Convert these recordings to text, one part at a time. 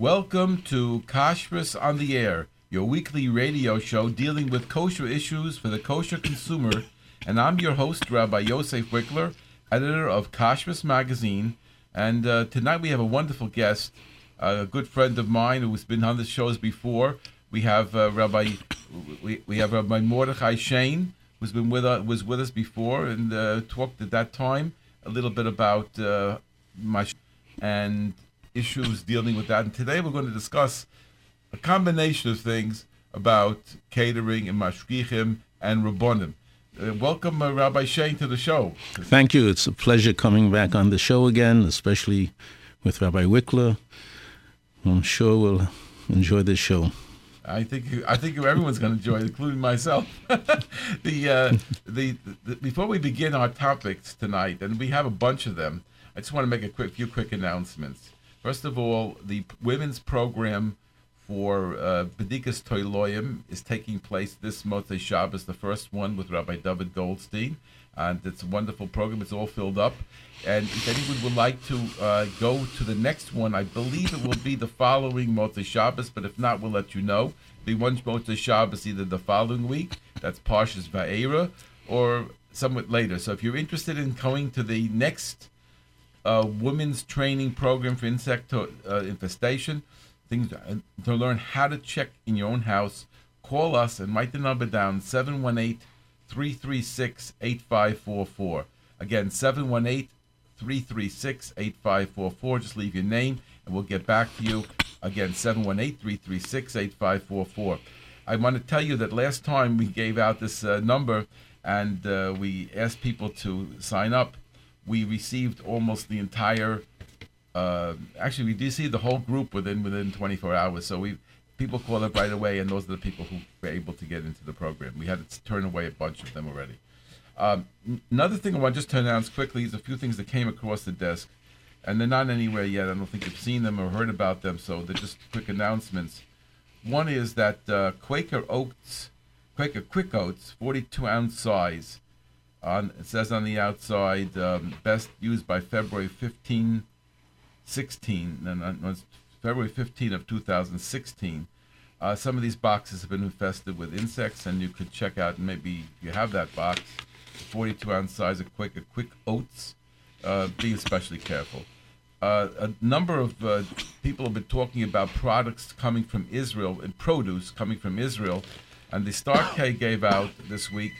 Welcome to Kashrus on the Air, your weekly radio show dealing with kosher issues for the kosher consumer. And I'm your host, Rabbi Yosef Wikler, editor of Kashrus Magazine. And uh, tonight we have a wonderful guest, a good friend of mine who's been on the shows before. We have uh, Rabbi we, we have Rabbi Mordechai Shain, who's been with us, was with us before and uh, talked at that time a little bit about uh, my and issues dealing with that. And today we're going to discuss a combination of things about catering and mashgichim and rabbonim. Uh, welcome, uh, Rabbi Shain, to the show. Thank you. It's a pleasure coming back on the show again, especially with Rabbi Wikler. I'm sure we'll enjoy this show. I think I think everyone's going to enjoy it, including myself. the, uh, the, the before we begin our topics tonight, and we have a bunch of them, I just want to make a quick few quick announcements. First of all, the women's program for uh, Bedikas Toiloyim is taking place this Motzei Shabbos, the first one with Rabbi David Goldstein. And it's a wonderful program. It's all filled up. And if anyone would like to uh, go to the next one, I believe it will be the following Motzei Shabbos, but if not, we'll let you know. Be one Motzei Shabbos either the following week, that's Parshas Va'era, or somewhat later. So if you're interested in going to the next uh, women's training program for insect uh, infestation, things uh, to learn how to check in your own house, call us and write the number down 718 336 8544. Again, 718 336 8544. Just leave your name and we'll get back to you. Again, 718 336 8544. I want to tell you that last time we gave out this uh, number and uh, we asked people to sign up, we received almost the entire. Uh, actually, we did see the whole group within within 24 hours. So we people called up right away, and those are the people who were able to get into the program. We had to turn away a bunch of them already. Um, another thing I want to just to announce quickly is a few things that came across the desk, and they're not anywhere yet. I don't think you've seen them or heard about them, so they're just quick announcements. One is that uh, Quaker Oats, Quaker Quick Oats, 42 ounce size. On it says on the outside, um, best used by February 15, 16, and uh, February 15 of 2016. Uh, some of these boxes have been infested with insects, and you could check out maybe you have that box, 42 ounce size of Quaker Quick Oats. Uh, be especially careful. Uh, a number of uh, people have been talking about products coming from Israel and produce coming from Israel, and the Star K gave out this week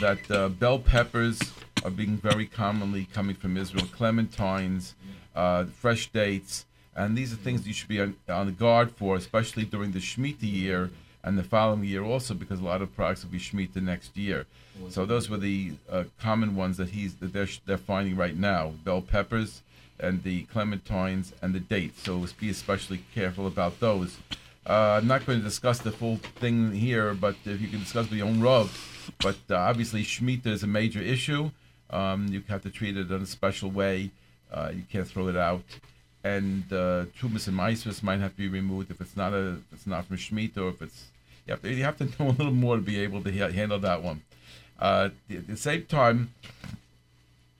that uh, bell peppers are being very commonly coming from Israel, clementines, uh, fresh dates, and these are things you should be on, on the guard for, especially during the Shemitah year and the following year also, because a lot of products will be Shemitah next year. So those were the uh, common ones that he's that they're they're finding right now: bell peppers and the clementines and the dates. So be especially careful about those. Uh, I'm not going to discuss the full thing here, but if you can discuss with your own rov. But uh, obviously, Shemitah is a major issue. Um, you have to treat it in a special way. Uh, you can't throw it out. And uh, Trumas and Maisvis might have to be removed if it's not a if it's not from Shemitah or if it's you have to, you have to know a little more to be able to ha- handle that one. Uh, at the same time,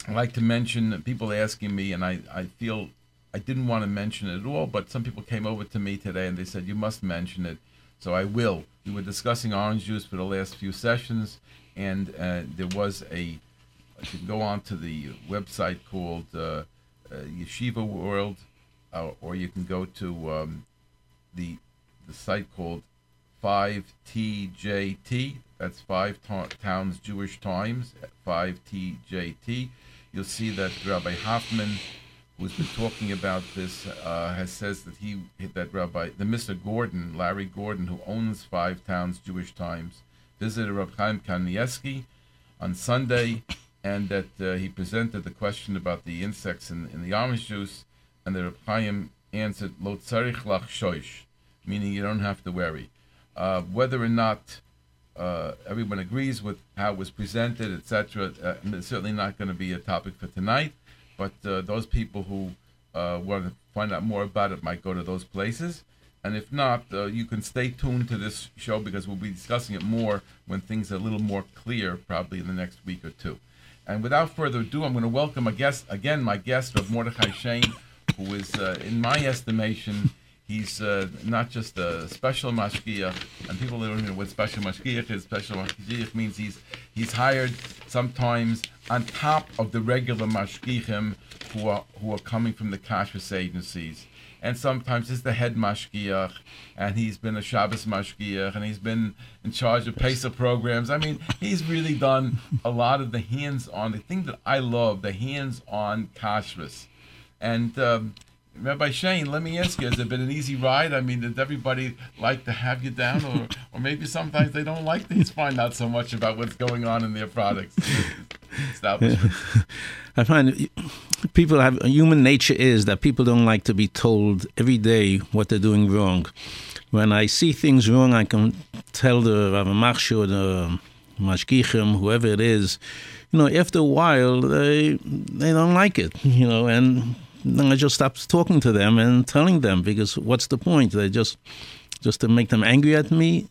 I like to mention people asking me, and I, I feel I didn't want to mention it at all, but some people came over to me today and they said, You must mention it. So I will. We were discussing orange juice for the last few sessions, and uh, there was a. You can go on to the website called uh, uh, Yeshiva World, uh, or you can go to um, the the site called 5TJT. That's Five Towns Jewish Times, 5TJT. You'll see that Rabbi Hoffman, who's been talking about this, uh, has says that he that Rabbi the Mr. Gordon, Larry Gordon, who owns Five Towns Jewish Times, visited Rabbi Chaim Kanievsky on Sunday, and that uh, he presented the question about the insects in, in the orange juice, and the Rabbi Chaim answered Lo tzarich lach shoish, meaning you don't have to worry. Uh, whether or not uh, everyone agrees with how it was presented, etc., uh, it's certainly not going to be a topic for tonight. But uh, those people who uh, want to find out more about it might go to those places. And if not, uh, you can stay tuned to this show because we'll be discussing it more when things are a little more clear, probably in the next week or two. And without further ado, I'm going to welcome a guest again, my guest, of Mordechai Shain, who is, in my estimation, He's uh, not just a special mashgiach, and people don't know what special mashgiach is. Special mashgiach means he's he's hired sometimes on top of the regular mashgiachim who are who are coming from the kashrus agencies, and sometimes it's the head mashgiach, and he's been a Shabbos mashgiach, and he's been in charge of Pesach programs. I mean, he's really done a lot of the hands-on. The thing that I love, the hands-on kashrus, and. Um, Rabbi Shain, let me ask you: Has it been an easy ride? I mean, did everybody like to have you down, or, or maybe sometimes they don't like to find out so much about what's going on in their products? I find people have human nature is that people don't like to be told every day what they're doing wrong. When I see things wrong, I can tell the Rav Machshir or the Mashgichim, whoever it is, you know, after a while they they don't like it, you know, and I just stop talking to them and telling them because what's the point? They just just to make them angry at me,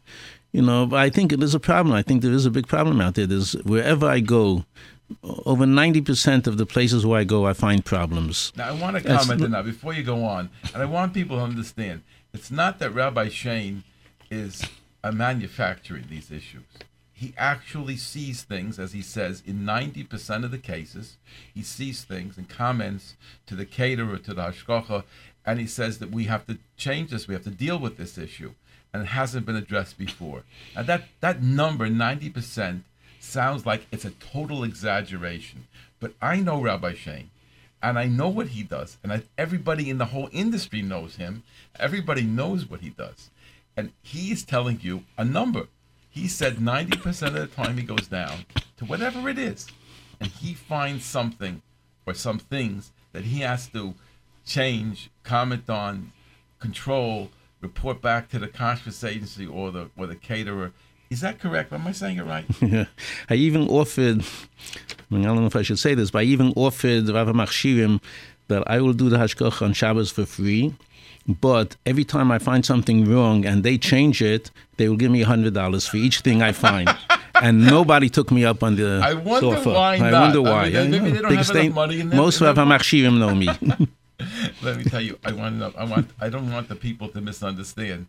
you know. But I think it is a problem. I think there is a big problem out there. There's wherever I go, over ninety percent of the places where I go, I find problems. Now I want to comment on that before you go on, and I want people to understand it's not that Rabbi Shain is a manufacturing these issues he actually sees things, as he says, in 90% of the cases. He sees things and comments to the caterer, to the hashgacha, and he says that we have to change this, we have to deal with this issue, and it hasn't been addressed before. And that, that number, 90%, sounds like it's a total exaggeration. But I know Rabbi Shain, and I know what he does, and I, everybody in the whole industry knows him. Everybody knows what he does. And he's telling you a number he said 90% of the time he goes down to whatever it is, and he finds something or some things that he has to change, comment on, control, report back to the kashrus agency or the or the caterer. Is that correct? Am I saying it right? Yeah. I even offered, I, I don't know if I should say this, but I even offered Rav Machshirim that I will do the hashgach on Shabbos for free but every time I find something wrong and they change it, they will give me hundred dollars for each thing I find. and nobody took me up on the I wonder sofa. why I not. wonder why. I mean, maybe they don't have enough money in them- Most of know me. Let me tell you, I want to, I want I don't want the people to misunderstand.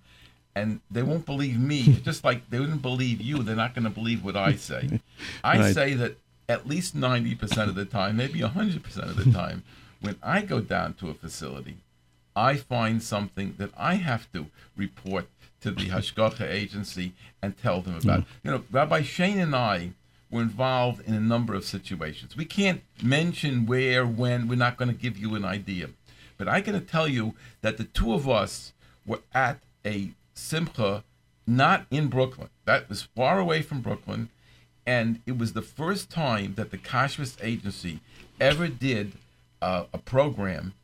And they won't believe me. Just like they wouldn't believe you, they're not going to believe what I say. I Right. say that at least 90% of the time, maybe 100% of the time, when I go down to a facility, I find something that I have to report to the Hashgacha agency and tell them about. You know, Rabbi Shain and I were involved in a number of situations. We can't mention where, when, we're not going to give you an idea. But I can tell you that the two of us were at a simcha not in Brooklyn. That was far away from Brooklyn. And it was the first time that the Kashrus agency ever did uh, a program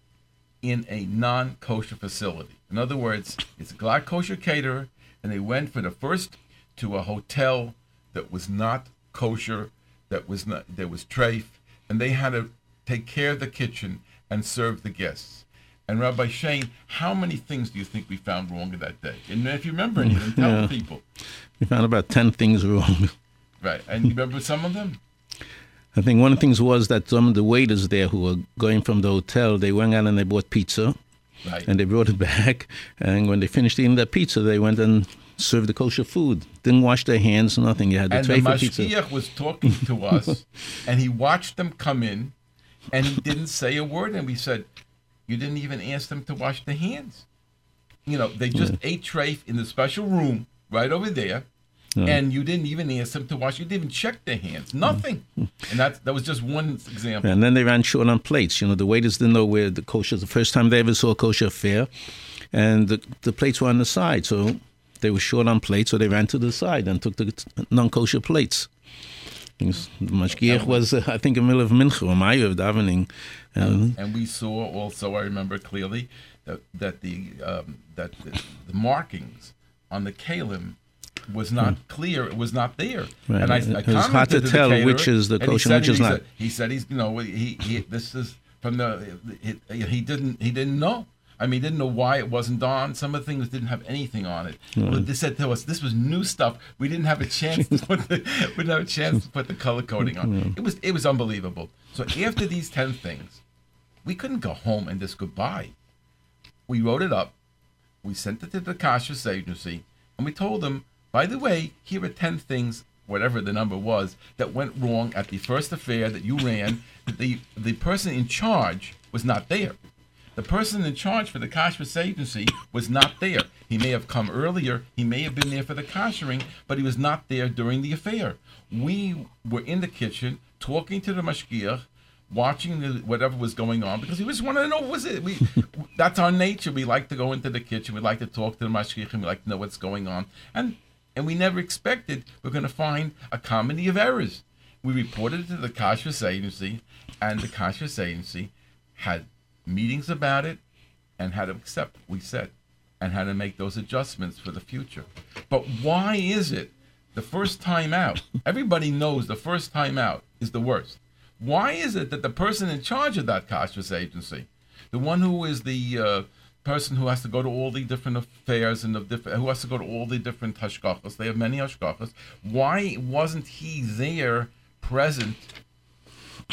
in a non kosher facility. In other words, it's a glad kosher caterer, and they went for the first to a hotel that was not kosher, that was not there was treif, and they had to take care of the kitchen and serve the guests. And Rabbi Shain, how many things do you think we found wrong that day? And if you remember anything, tell Yeah. the people. we found about ten things wrong. Right. And you remember some of them? I think one of the things was that some of the waiters there who were going from the hotel, they went out and they bought pizza, Right. and they brought it back. And when they finished eating that pizza, they went and served the kosher food. Didn't wash their hands, nothing. You had the and the tray for pizza. mashgiach was talking to us, and he watched them come in, and he didn't say a word. And we said, "You didn't even ask them to wash their hands." You know, they just ate treif in the special room right over there, and you didn't even ask them to wash. You didn't even check their hands. Nothing. and that that was just one example. And then they ran short on plates. You know, the waiters didn't know where the kosher. The first time they ever saw a kosher fair, and the the plates were on the side, so they were short on plates, so they ran to the side and took the non-kosher plates. The mashgiach was, uh, I think, in the middle of mincha or mayav davening, and and we saw also I remember clearly that that the um, that the, the markings on the kalim was not clear. It was not there. Hmm. Right. And I, I was hard to the tell caterer, which is the kosher and which is not. He said he's you know he, he this is from the he, he didn't he didn't know. I mean, didn't know why it wasn't on. Some of the things didn't have anything on it. Well, they said to us, "This was new stuff. We didn't have a chance to put the, we didn't have a chance to put the color coding on. It was it was unbelievable. So after these ten things, we couldn't go home and just goodbye. We wrote it up. we sent it to the Kashrus agency, and we told them, by the way, here are 10 things, whatever the number was, that went wrong at the first affair that you ran. The, the person in charge was not there. The person in charge for the Kashrus agency was not there. He may have come earlier, he may have been there for the koshering, but he was not there during the affair. We were in the kitchen talking to the mashgiach, watching the, whatever was going on because we just wanted to know what was it. We that's our nature. We like to go into the kitchen. We like to talk to the mashgiach and we like to know what's going on. And and we never expected we're going to find a comedy of errors. We reported it to the Kashrus agency, and the Kashrus agency had meetings about it and had to accept what we said and how to make those adjustments for the future. But why is it the first time out? Everybody knows the first time out is the worst. Why is it that the person in charge of that Kashrus agency, the one who is the uh, person who has to go to all the different affairs and the different, who has to go to all the different hashgachas, they have many hashgachas, why wasn't he there present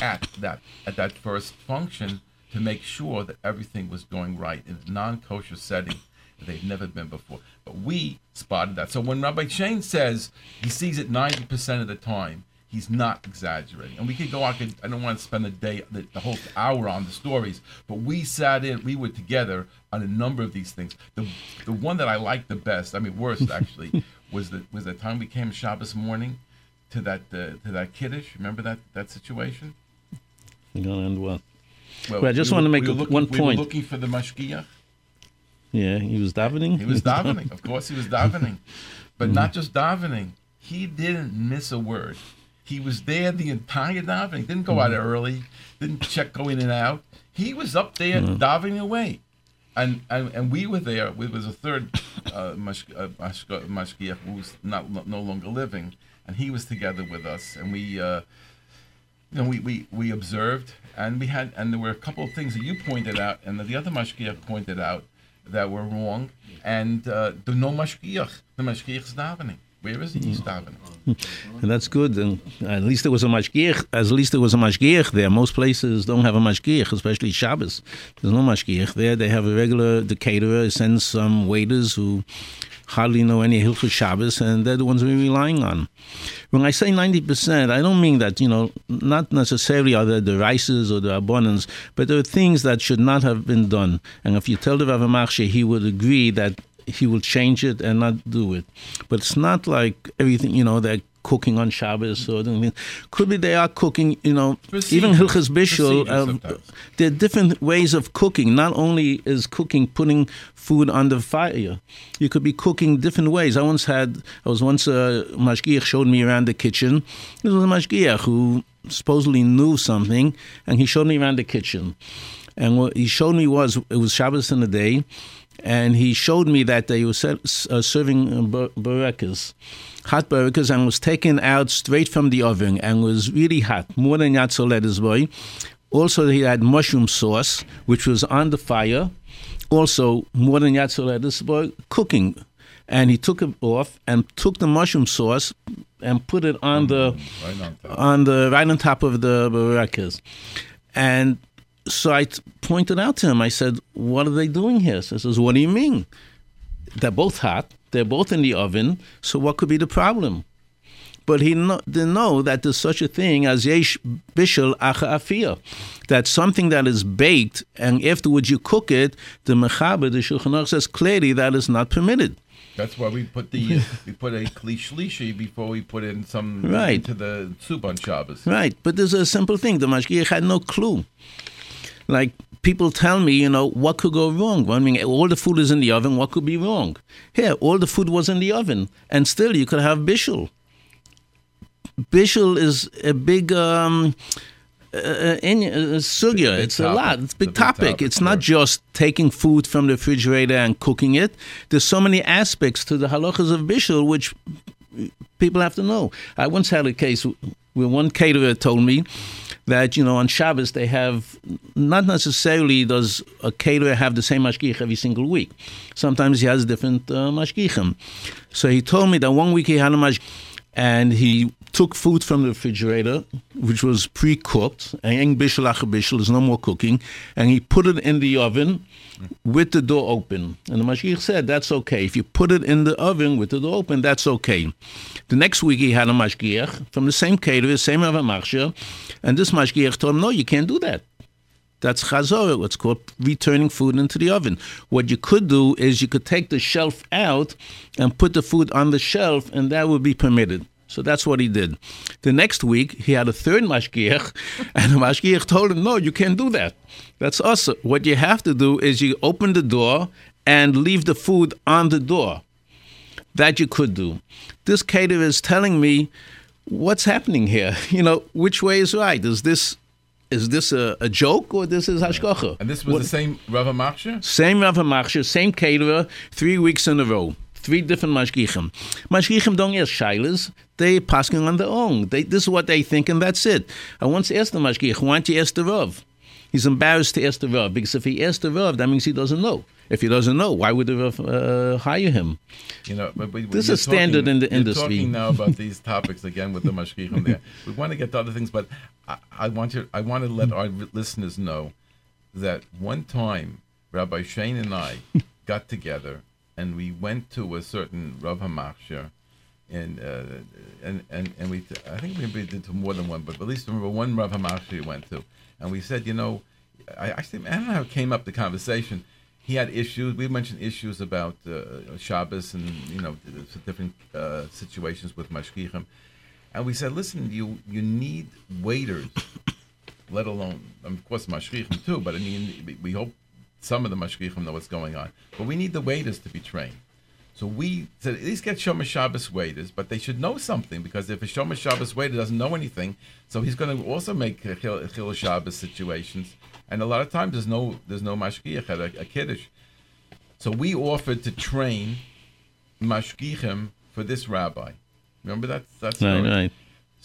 at that at that first function to make sure that everything was going right in a non-kosher setting that they've never been before. But we spotted that. So when Rabbi Shain says he sees it 90% of the time, he's not exaggerating. And we could go, I, could, I don't want to spend the day, the, the, whole hour on the stories, but we sat in, we were together on a number of these things. The, the one that I liked the best, I mean, worst actually, was the, was the time we came Shabbos morning to that, uh, to that Kiddush. Remember that, that situation? You're to end well. Well, well I just we want to make we looking, one point. We were looking for the mashgiach. Yeah, he was davening. He was davening. of course, he was davening, but not just davening. He didn't miss a word. He was there the entire davening. Didn't go out mm-hmm. early. Didn't check going in and out. He was up there mm. davening away, and, and and we were there. It was a third uh, mashgiach who was not no longer living, and he was together with us, and we. Uh, you know, we, we, we observed and we had and there were a couple of things that you pointed out and that the other mashgiach pointed out that were wrong and uh, the no mashgiach the mashgiach is davening where is he? He's davening and that's good and at least there was a mashgiach. At least there was a mashgiach there. Most places don't have a mashgiach especially Shabbos. There's no mashgiach there. They have a regular the caterer sends some waiters who hardly know any Hilchot Shabbos, and they're the ones we're relying on. When I say 90%, I don't mean that, you know, not necessarily are there the rices or the abundance, but there are things that should not have been done. And if you tell the Rav Marsha, he would agree that he will change it and not do it. But it's not like everything, you know, that cooking on Shabbos or anything. Could be they are cooking, you know, even Hilchas Bishul. Uh, there are different ways of cooking. Not only is cooking putting food on the fire, you could be cooking different ways. I once had, I was once a uh, mashgiach showed me around the kitchen. This was a mashgiach who supposedly knew something, and he showed me around the kitchen. And what he showed me was it was Shabbos in the day, and he showed me that they were uh, serving uh, burekas, hot burekas, and was taken out straight from the oven and was really hot, more than yad soledes bo. Also, he had mushroom sauce, which was on the fire. Also, more than yad soledes bo, cooking. And he took it off and took the mushroom sauce and put it on the right on, on, the right on top of the burekas. And so I t- pointed out to him, I said, What are they doing here? So he says, What do you mean? They're both hot, they're both in the oven, so what could be the problem? But he no, didn't know that there's such a thing as yesh bishul acha afia, that something that is baked and afterwards you cook it, the mechaber, the Shulchan says clearly that is not permitted. That's why we put the we put a klishlishi before we put in some right. into the soup on Shabbos. Right, but there's a simple thing. The mashgiach had no clue like people tell me, you know, what could go wrong? I mean, all the food is in the oven. What could be wrong? Here, all the food was in the oven, and still you could have bishul. Bishul is a big. Um, uh, in uh, sugya. It's, a lot. It's a big, topic. big topic. It's not just taking food from the refrigerator and cooking it. There's so many aspects to the halachas of bishul which people have to know. I once had a case where one caterer told me that you know on Shabbos they have not necessarily does a caterer have the same mashgich every single week. Sometimes he has different uh, mashgichim. So he told me that one week he had a mashgich, and he took food from the refrigerator, which was pre-cooked, and there's no more cooking, and he put it in the oven with the door open. And the mashgiach said, that's okay. If you put it in the oven with the door open, that's okay. The next week he had a mashgiach from the same caterer, same Rav and this mashgiach told him, no, you can't do that. That's chazor, what's called returning food into the oven. What you could do is you could take the shelf out and put the food on the shelf, and that would be permitted. So that's what he did. The next week, he had a third mashgiach, and the mashgiach told him, no, you can't do that. That's us. What you have to do is you open the door and leave the food on the door. That you could do. This caterer is telling me, what's happening here? You know, which way is right? Is this is this a, a joke or this is hashgacha? And this was What- the same Rav Marsha? same Rav Machshir, same caterer, three weeks in a row. Three different mashgichim. Mashgichim don't ask shilas. They passing on their own. They, this is what they think, and that's it. I once asked the mashgich, why don't you ask the Rav? He's embarrassed to ask the Rav, because if he asks the Rav, that means he doesn't know. If he doesn't know, why would the Rav uh, hire him? You know, but, but This is standard in the you're industry. talking now about these topics again with the mashgichim there. We want to get to other things, but I, I want you. I want to let our listeners know that one time Rabbi Shain and I got together and we went to a certain Rav Hamarsha, and uh, and and and we I think maybe we did to more than one, but at least remember one Rav Hamarsha we went to, and we said, you know, I actually I don't know how it came up the conversation. He had issues. We mentioned issues about uh, Shabbos and you know different uh, situations with mashgichim, and we said, listen, you you need waiters, let alone of course mashgichim too. But I mean, we hope some of the mashgichim know what's going on. But we need the waiters to be trained. So we said at least get Shomer Shabbos waiters, but they should know something because if a Shomer Shabbos waiter doesn't know anything, so he's going to also make Chil, Chil Shabbos situations. And a lot of times there's no there's no mashgiach at a, a kiddush. So we offered to train mashgichim for this rabbi. Remember that? That's Right, right.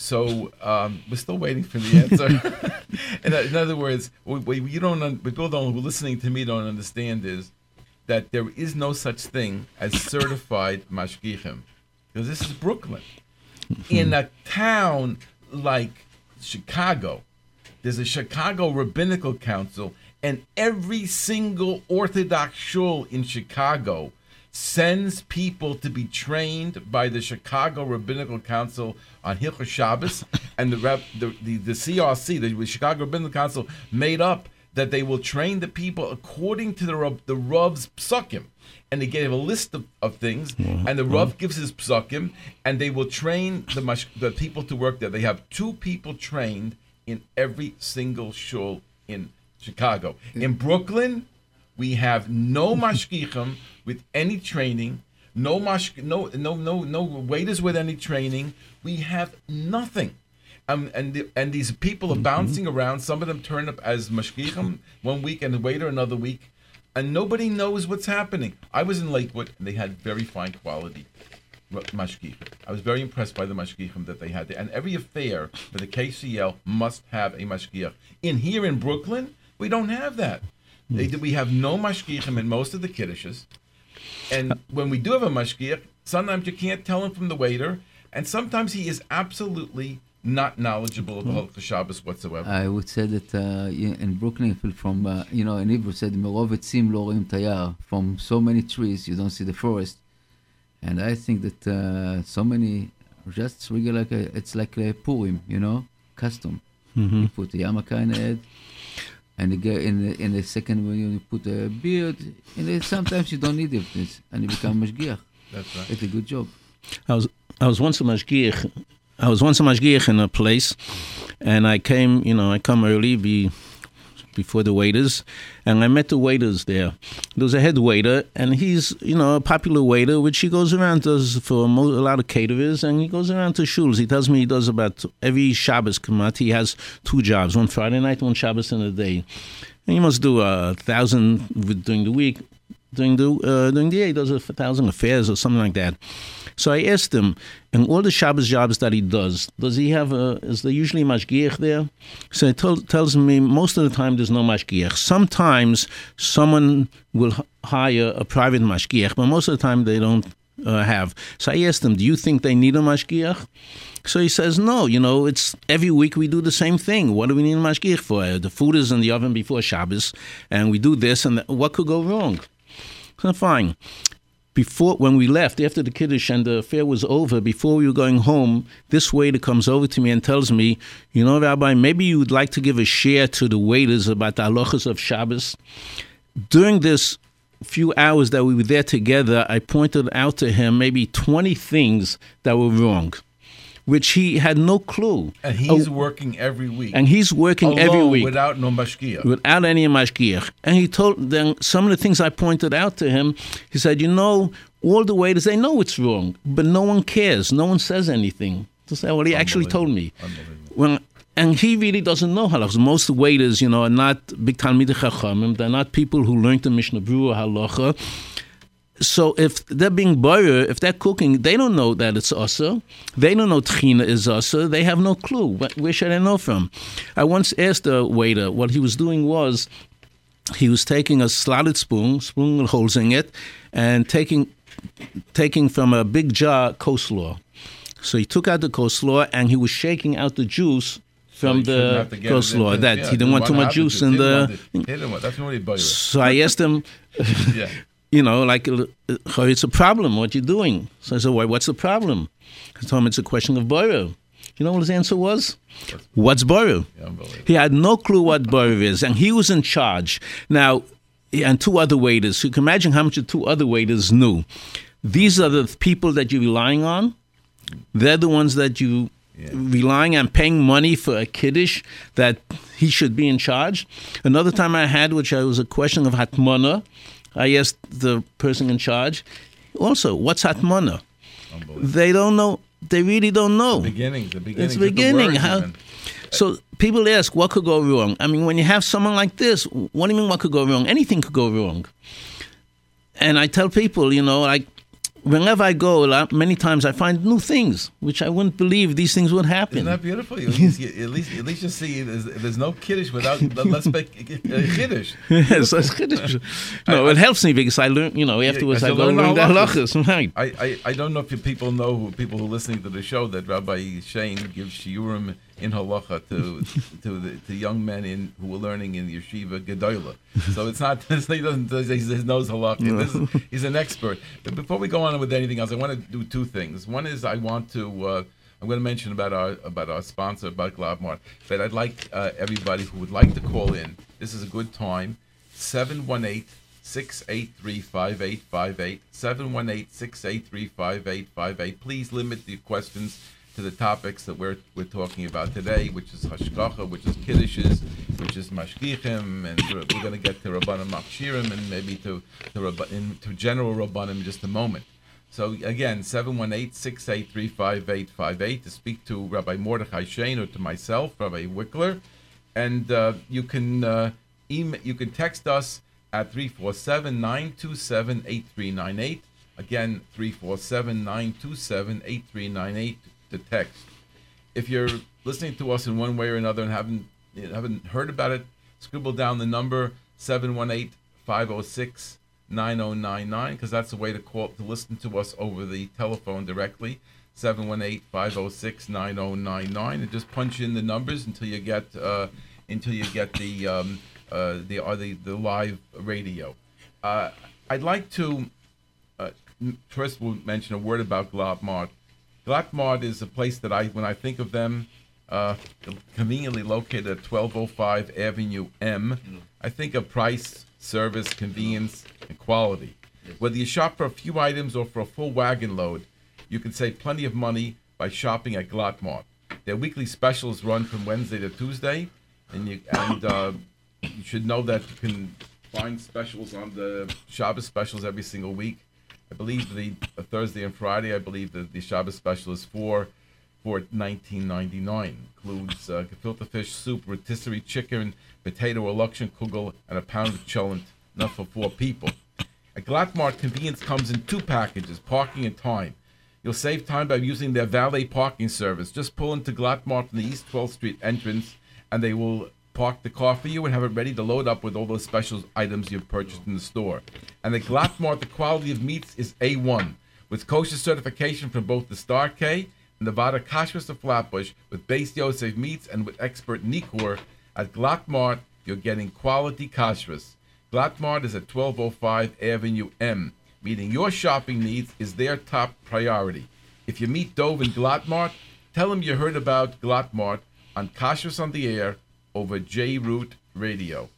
So um, we're still waiting for the answer. in, in other words, what, what you don't, un- people don't, who listening to me don't understand is that there is no such thing as certified mashgichim, because this is Brooklyn. In a town like Chicago, there's a Chicago Rabbinical Council, and every single Orthodox shul in Chicago sends people to be trained by the Chicago Rabbinical Council on Hilchot Shabbos, and the, the, the the CRC, the Chicago Rabbinical Council, made up that they will train the people according to the Rav, the Rav's psukim. And they gave a list of, of things, mm-hmm. and the Rav mm-hmm. gives his psukim, and they will train the mash, the people to work there. They have two people trained in every single shul in Chicago. In Brooklyn, we have no mashgichim with any training, no mash, no no no no waiters with any training. We have nothing. Um, and the, and these people are bouncing around. Some of them turn up as mashgichim one week and the waiter another week, and nobody knows what's happening. I was in Lakewood and they had very fine quality mashgichim. I was very impressed by the mashgichim that they had there. And every affair for the KCL must have a mashgiach. In here in Brooklyn, we don't have that. Hmm. They, we have no mashgichim in most of the kiddushes, and when we do have a mashgich, sometimes you can't tell him from the waiter, and sometimes he is absolutely not knowledgeable about the hmm. Shabbos whatsoever. I would say that uh, in Brooklyn, from uh, you know, in Hebrew said "Merovetzim lo roim tayar." From so many trees, you don't see the forest, and I think that uh, so many just regular, like a, it's like a Purim, you know, custom. Mm-hmm. You put the yarmulke in the head and again in the, in the second one you put a beard. And then sometimes you don't need it, and you become mashgiach. That's right. It's a good job. I was I was once a mashgiach. I was once a mashgiach in a place, and I came. You know, I come early be before the waiters, and I met the waiters there. There was a head waiter, and he's you know a popular waiter, which he goes around does for a lot of caterers, and he goes around to shuls. He tells me he does about every Shabbos kamat. He has two jobs: one Friday night, one Shabbos in a day. And he must do a thousand during the week. During the uh, during the day, he does a thousand affairs or something like that. So I asked him, in all the Shabbos jobs that he does, does he have a, is there usually a mashgiach there? So he told, tells me most of the time there's no mashgiach. Sometimes someone will hire a private mashgiach, but most of the time they don't uh, have. So I asked him, "Do you think they need a mashgiach?" So he says, "No. You know, it's every week we do the same thing. What do we need a mashgiach for? Uh, the food is in the oven before Shabbos, and we do this, and what could go wrong?" So fine before when we left after the kiddush and the affair was over before we were going home this waiter comes over to me and tells me you know rabbi maybe you would like to give a share to the waiters about the halachas of shabbos. During this few hours that we were there together i pointed out to him maybe 20 things that were wrong which he had no clue. And he's oh, working every week. And he's working Alone, every week without no mashgiach. Without any mashgiach. And he told them some of the things I pointed out to him. He said, you know, all the waiters they know it's wrong, but no one cares. No one says anything. To say, well, he actually told me. Well, and he really doesn't know halachas. Most waiters, you know, are not big talmidei chachamim. They're not people who learned the Mishnah Berurah halacha so if they're being boyer, if they're cooking, they don't know that it's asa. They don't know tchina is asa. They have no clue. Where should I know from? I once asked a waiter what he was doing was he was taking a slotted spoon, spoon holes in it, and taking taking from a big jar coleslaw. So he took out the coleslaw and he was shaking out the juice from so the coleslaw. That yeah, he didn't want too much juice in the. So I asked him. yeah you know, like uh, it's a problem. What you're doing? So I said, "Why? What's the problem?" I told him it's a question of borer. You know what his answer was? What's borer? He had no clue what borer is, and he was in charge. Now, and two other waiters. You can imagine how much the two other waiters knew. These are the people that you're relying on. They're the ones that you yeah. relying on paying money for a kiddush that he should be in charge. Another time I had, which I was a question of hatmana, I asked the person in charge, also, what's Hatmana? They don't know. They really don't know. The beginning. The beginning. It's the beginning. How, so people ask, what could go wrong? I mean, when you have someone like this, what do you mean what could go wrong? Anything could go wrong. And I tell people, you know, like whenever I go, many times I find new things, which I wouldn't believe these things would happen. Isn't that beautiful? at, least, at least, at least you see there's, there's no kiddush without let's make uh, kiddush. yes, that's kiddush. No, I, it helps me because I learn. You know, afterwards I go learn the halachas. Right. I, I I don't know if people know people who are listening to the show that Rabbi Shain gives shiurim in halacha to to the to young men in who are learning in yeshiva gedola. So it's not he doesn't he knows halacha. Is, he's an expert. But before we go on with anything else, I want to do two things. One is I want to. Uh, I'm going to mention about our about our sponsor, about. But I'd like uh, everybody who would like to call in. This is a good time. 718 683 5858. 718 683 5858. Please limit the questions to the topics that we're we're talking about today, which is hashgacha, which is kiddushes, which is mashgichim, and we're, going to get to rabbanim machshirim and maybe to to, in, to general rabbanim in just a moment. So again, 718-683-5858 to speak to Rabbi Mordechai Shain or to myself, Rabbi Wikler, and uh, you can uh, email, you can text us at 347-927-8398. Again, 347-927-8398 the text. If you're listening to us in one way or another and haven't haven't heard about it, scribble down the number 718-506-9099 because that's the way to call to listen to us over the telephone directly. 718-506-9099 and just punch in the numbers until you get uh, until you get the um, uh, the, uh, the the live radio. Uh, I'd like to uh, first we'll mention a word about Glattmart. Glattmart is a place that I, when I think of them, uh, conveniently located at 1205 Avenue M, I think of price, service, convenience, and quality. Whether you shop for a few items or for a full wagon load, you can save plenty of money by shopping at Glattmart. Their weekly specials run from Wednesday to Tuesday, and you and uh, you should know that you can find specials on the Shabbos specials every single week. I believe the Thursday and Friday. I believe the the Shabbos special is four for 19.99. Includes uh, gefilte fish soup, rotisserie chicken, potato or kugel, and a pound of cholent, enough for four people. At Glattmart, convenience comes in two packages: parking and time. You'll save time by using their valet parking service. Just pull into Glattmart from the East 12th Street entrance, and they will park the car for you and have it ready to load up with all those special items you've purchased in the store. And the Glattmart, the quality of meats is A1. with kosher certification from both the Star K and Nevada Kashrus of Flatbush, with Base Yosef Meats and with expert Nikor, at Glattmart, you're getting quality kashrus. Glattmart is at 1205 Avenue M, meeting your shopping needs is their top priority. If you meet Dove in Glattmart, tell them you heard about Glattmart on Kashrus on the Air over J Root Radio.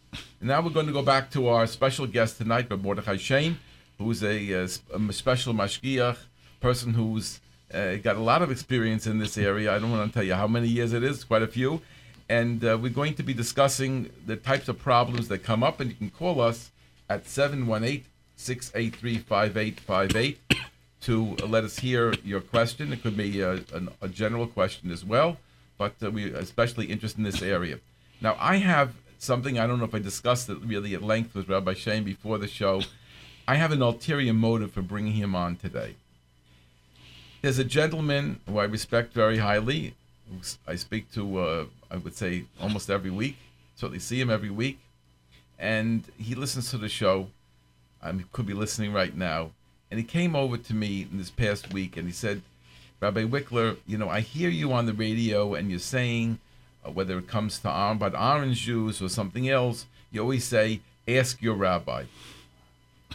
And now we're going to go back to our special guest tonight, Rabbi Mordechai Shain, who's a, uh, a special mashgiach, person who's uh, got a lot of experience in this area. I don't want to tell you how many years it is, quite a few. And uh, we're going to be discussing the types of problems that come up, and you can call us at 718 683 5858 to let us hear your question. It could be a, a, a general question as well, but uh, we're especially interested in this area. Now, I have something, I don't know if I discussed it really at length with Rabbi Shain before the show. I have an ulterior motive for bringing him on today. There's a gentleman who I respect very highly. I speak to, uh, I would say, almost every week. Certainly see him every week. And he listens to the show. I he could be listening right now. And he came over to me in this past week and he said, Rabbi Wikler, you know, I hear you on the radio and you're saying, uh, whether it comes to about orange juice or something else, you always say, ask your rabbi.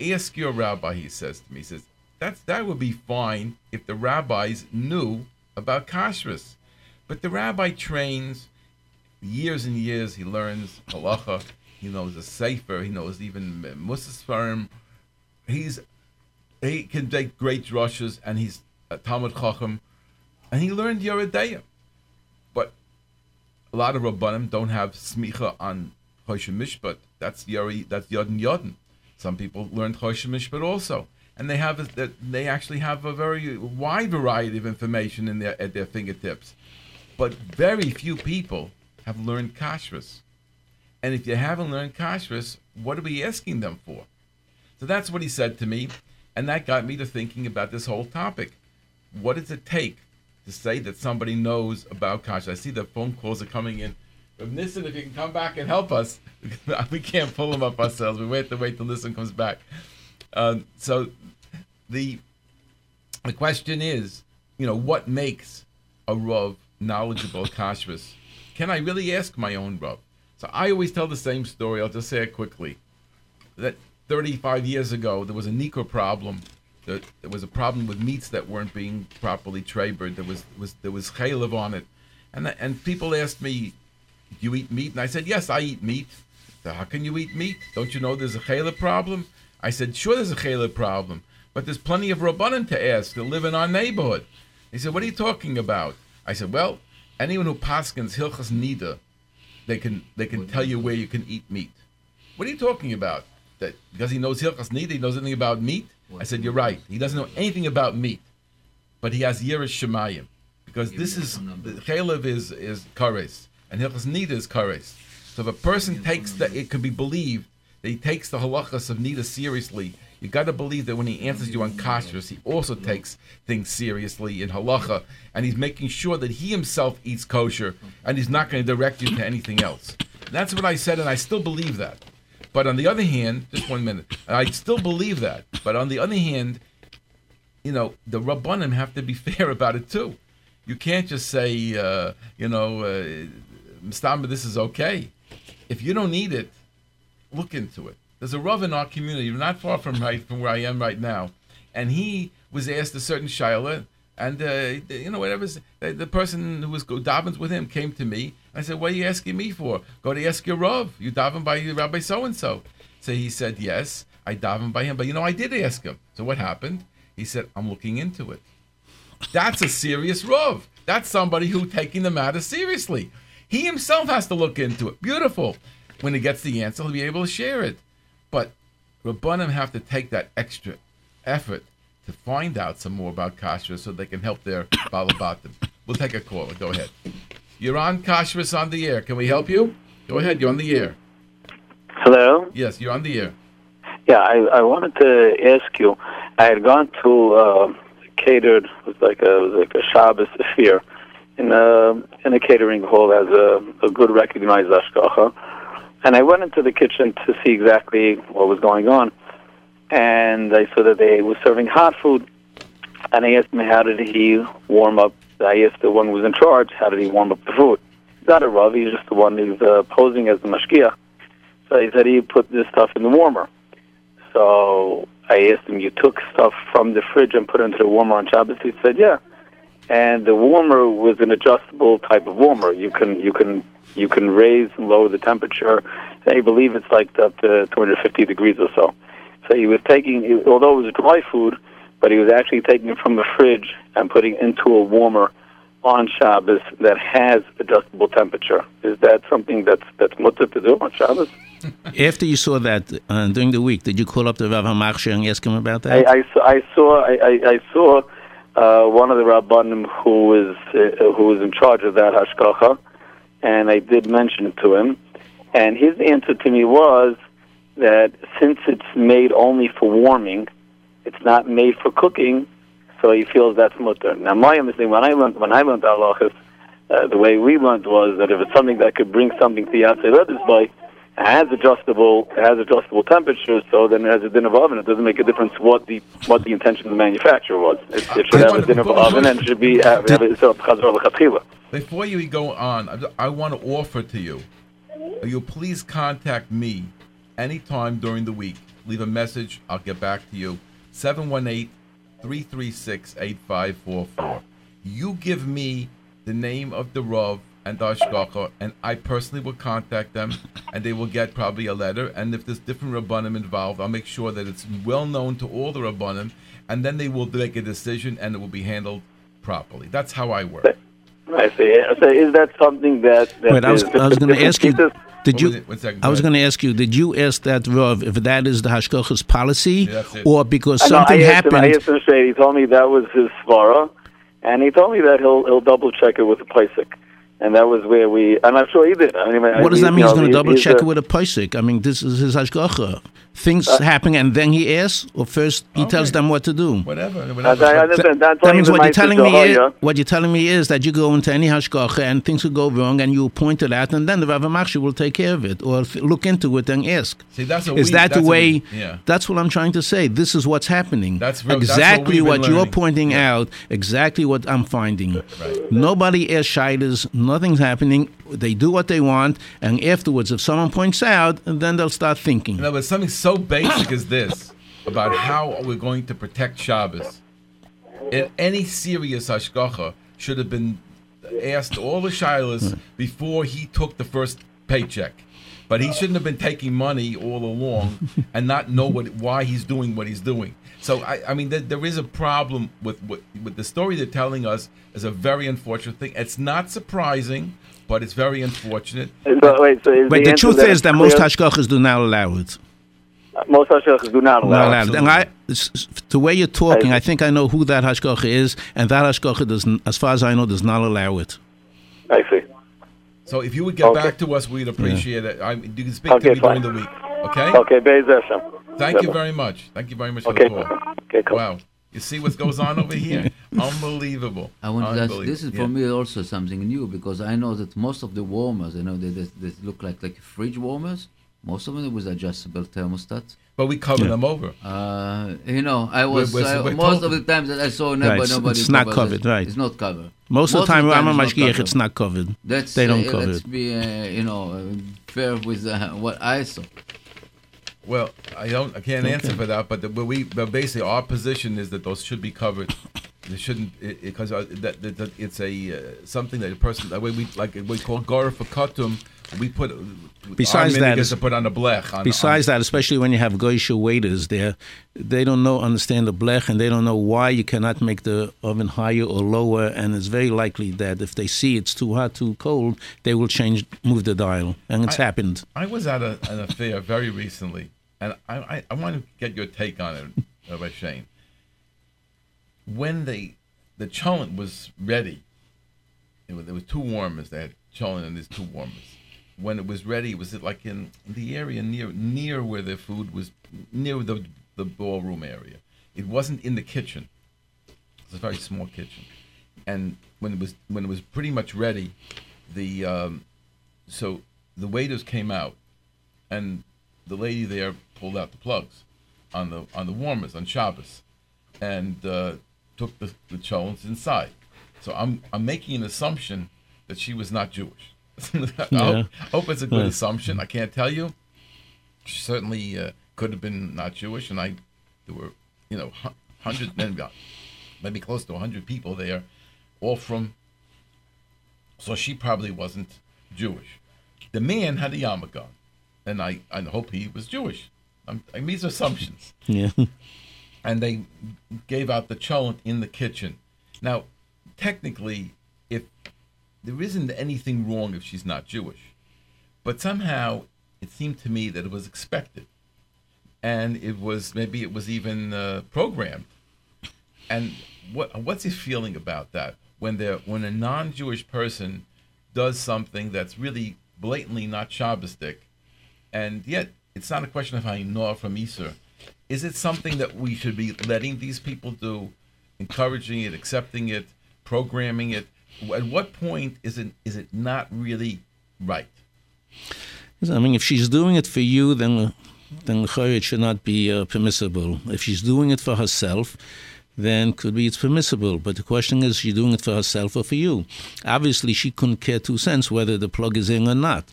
Ask your rabbi, he says to me. He says, that's, that would be fine if the rabbis knew about kashrus. But the rabbi trains years and years. He learns halacha. He knows a sefer. He knows even Musasfarim. He's he can take great drushes, and he's a Talmud Chacham, and he learned Yeridayim. A lot of rabbanim don't have smicha on Choshen Mishpat. That's Yeri. That's Yodin Yodin. Some people learned Choshen Mishpat also and they have a, they actually have a very wide variety of information in their at their fingertips. But very few people have learned kashrus. And if you haven't learned kashrus, what are we asking them for? So that's what he said to me, and that got me to thinking about this whole topic. What does it take to say that somebody knows about kashrus? I see the phone calls are coming in. But Nissen, if you can come back and help us, we can't pull them up ourselves. We wait to wait till Nissen comes back. Uh, so the the question is, you know, what makes a Rav knowledgeable kashrus? Can I really ask my own Rav? So I always tell the same story. I'll just say it quickly. That 35 years ago, there was a Nikor problem. There, there was a problem with meats that weren't being properly trabered. There was was there was chaylev on it, and and people asked me, "Do you eat meat?" And I said, "Yes, I eat meat." So how can you eat meat? Don't you know there's a chaylev problem? I said, "Sure, there's a chaylev problem." but there's plenty of rabbanim to ask that live in our neighborhood. He said, what are you talking about? I said, well, anyone who paskins hilchas nida, they can they can tell you where you can eat meat. What are you talking about? That because he knows hilchas nida, he knows anything about meat? I said, you're right. He doesn't know anything about meat, but he has yiras shemayim because this is the chaylev is is kares and hilchas nida is kares. So if a person takes that, it could be believed that he takes the halachas of nida seriously you got to believe that when he answers you on kashrus, he also takes things seriously in halacha, and he's making sure that he himself eats kosher, and he's not going to direct you to anything else. That's what I said, and I still believe that. But on the other hand, just one minute, I still believe that. But on the other hand, you know, the rabbanim have to be fair about it too. You can't just say, uh, you know, uh, this is okay. If you don't need it, look into it. There's a Rav in our community, not far from right from where I am right now, and he was asked a certain shaila, and uh, you know whatever the, the, person who was davens with him came to me. I said, "What are you asking me for? Go to ask your Rav. You daven by Rabbi so and so." So he said, "Yes, I daven by him, but you know I did ask him. So what happened?" He said, "I'm looking into it." That's a serious Rav. That's somebody who taking the matter seriously. He himself has to look into it. Beautiful. When he gets the answer, he'll be able to share it. But Rabbanim have to take that extra effort to find out some more about kashrus so they can help their balabatim. We'll take a call. Go ahead. You're on kashrus on the air. Can we help you? Go ahead. You're on the air. Hello. Yes, you're on the air. Yeah, I, I wanted to ask you. I had gone to uh, catered it was like a was like a Shabbos affair in a in a catering hall as a, a good recognized ashkacha and I went into the kitchen to see exactly what was going on. And I saw that they were serving hot food. and I asked him how did he warm up. I asked the one who was in charge how did he warm up the food. He's not a rav; he's just the one who's uh, posing as the mashkiach. So he said he put this stuff in the warmer. So I asked him, you took stuff from the fridge and put it into the warmer on Shabbos? He said, yeah. And the warmer was an adjustable type of warmer. You can you can you can raise and lower the temperature. I believe it's like up to 250 degrees or so. So he was taking, although it was dry food, but he was actually taking it from the fridge and putting it into a warmer on Shabbos that has adjustable temperature. Is that something that's that's mutter to do on Shabbos? After you saw that uh, during the week, did you call up the Rav Hamachshir and ask him about I, that? I saw I saw I, I, I saw uh, one of the rabbanim who was uh, who was in charge of that hashgacha, and I did mention it to him, and his answer to me was that since it's made only for warming, it's not made for cooking, so he feels that's mutter. Now my understanding when I went when I went to halachas, uh, the way we went was that if it's something that could bring something to yad soledes bo, it has adjustable it has adjustable temperature, so then it has a dinner oven. It doesn't make a difference what the what the intention of the manufacturer was. It, it should have a dinner oven and it should be have, have Before you go on, I, I want to offer to you. You please contact me anytime during the week. Leave a message. I'll get back to you. 718 336 8544. You give me the name of the Rav and the Ashkacha, and I personally will contact them, and they will get probably a letter. And if there's different Rabbanim involved, I'll make sure that it's well known to all the Rabbanim, and then they will make a decision, and it will be handled properly. That's how I work. I see. So is that something that? that Wait, I was, is- I was going to ask you. Pieces? Did What you? was it? One second, I was going to ask you. Did you ask that Rav if that is the Hashgacha's policy, Yeah, or because I know, something I asked Him, I happened? asked him straight. He told me that was his svara, and he told me that he'll he'll double check it with the Paisik. And that was where we, I'm not sure he did. I mean, What does that mean? He's going to double check it it with a paisik. I mean, this is his hashgacha. Things Uh, happen, and then he asks, or first he tells them what to do. Whatever. I, whatever. I understand. That's That means what you're telling me is what you're telling me is that you go into any hashgacha and things will go wrong, and you point it out, and then the Rav Machshir will take care of it, or th- look into it and ask. See, that's a Is we- that the that's a way? we- yeah. That's what I'm trying to say. This is what's happening. That's real- that's what exactly what, you're learning. pointing out. Exactly what I'm finding. Right. Nobody asks shiders. Nothing's happening. They do what they want, and afterwards, if someone points out, then they'll start thinking. No, but something so basic as this about how we're going to protect Shabbos. In any serious hashgacha should have been asked all the shilas before he took the first paycheck. But he shouldn't have been taking money all along and not know what why he's doing what he's doing. So I, I mean, there, there is a problem with, with with the story they're telling us is a very unfortunate thing. It's not surprising, but it's very unfortunate. So, wait, so is But the answer truth is it's that most clear? hashgachas do not allow it. most hashgachas do not Not allow. it. Allowed. And I, s- s- the way you're talking, I think I know who that hashgacha is, and that hashgacha does, as far as I know, does not allow it. I see. So if you would get Okay. back to us, we'd appreciate it. I, you can speak Okay, to me fine. during the week. Okay? Okay, Be'ez Hashem. Thank you very much. Thank you very much for Okay. the call. Okay, cool. Wow. You see what goes on over here? Unbelievable. I want to ask. This is for Yeah. me also something new because I know that most of the warmers, I know they, they, they look like like fridge warmers. Most of them was adjustable thermostats. But we cover them over. Uh, you know, I was We're- we're- I- we're most of the times that I saw nobody, Right, nobody it's not covered, it. right. It's not covered. Most, of the time, it's Rama not Mashgiach, covered. it's not covered. That's they don't uh, cover let's it. be uh, you know uh, fair with uh, what I saw. Well, I don't. I can't answer for that. But, the, but we, but basically, our position is that those should be covered. They shouldn't because uh, that, that, that it's a uh, something that a person that way we like we call gara for katum. We put Besides that is- to put on the blech. On, Besides that, especially when you have goyish waiters there, they don't know understand the blech and they don't know why you cannot make the oven higher or lower. And it's very likely that if they see it's too hot, too cold, they will change, move the dial. And it's I- happened. I was at a, an affair very recently, and I, I, I want to get your take on it, Rabbi Shain. When they, the cholent was ready, it was, there was two warmers. They had cholent and there's two warmers. When it was ready, was it like in the area near near where the food was, near the the ballroom area. It wasn't in the kitchen. It's a very small kitchen, and when it was when it was pretty much ready, the um, so the waiters came out, and the lady there pulled out the plugs on the on the warmers on Shabbos, and uh, took the, the cholents inside. So I'm I'm making an assumption that she was not Jewish. I Yeah. hope, hope it's a good Yeah. assumption. I can't tell you. She certainly uh, could have been not Jewish, and I there were you know hu- hundreds, maybe, maybe close to hundred people there, all from. So she probably wasn't Jewish. The man had a yarmulke and I I hope he was Jewish. I'm, I mean, these assumptions Yeah. and they gave out the cholent in the kitchen. Now, technically, if there isn't anything wrong if she's not Jewish, but somehow it seemed to me that it was expected, and it was maybe it was even uh, programmed. And what what's his feeling about that when there when a non-Jewish person does something that's really blatantly not Shabbosdik, and yet it's not a question of how you know from Easter. Is it something that we should be letting these people do, encouraging it, accepting it, programming it? At what point is it is it not really right? I mean, if she's doing it for you, then then it should not be uh, permissible. If she's doing it for herself, then could be it's permissible. But the question is, she doing it for herself or for you? Obviously, she couldn't care two cents whether the plug is in or not,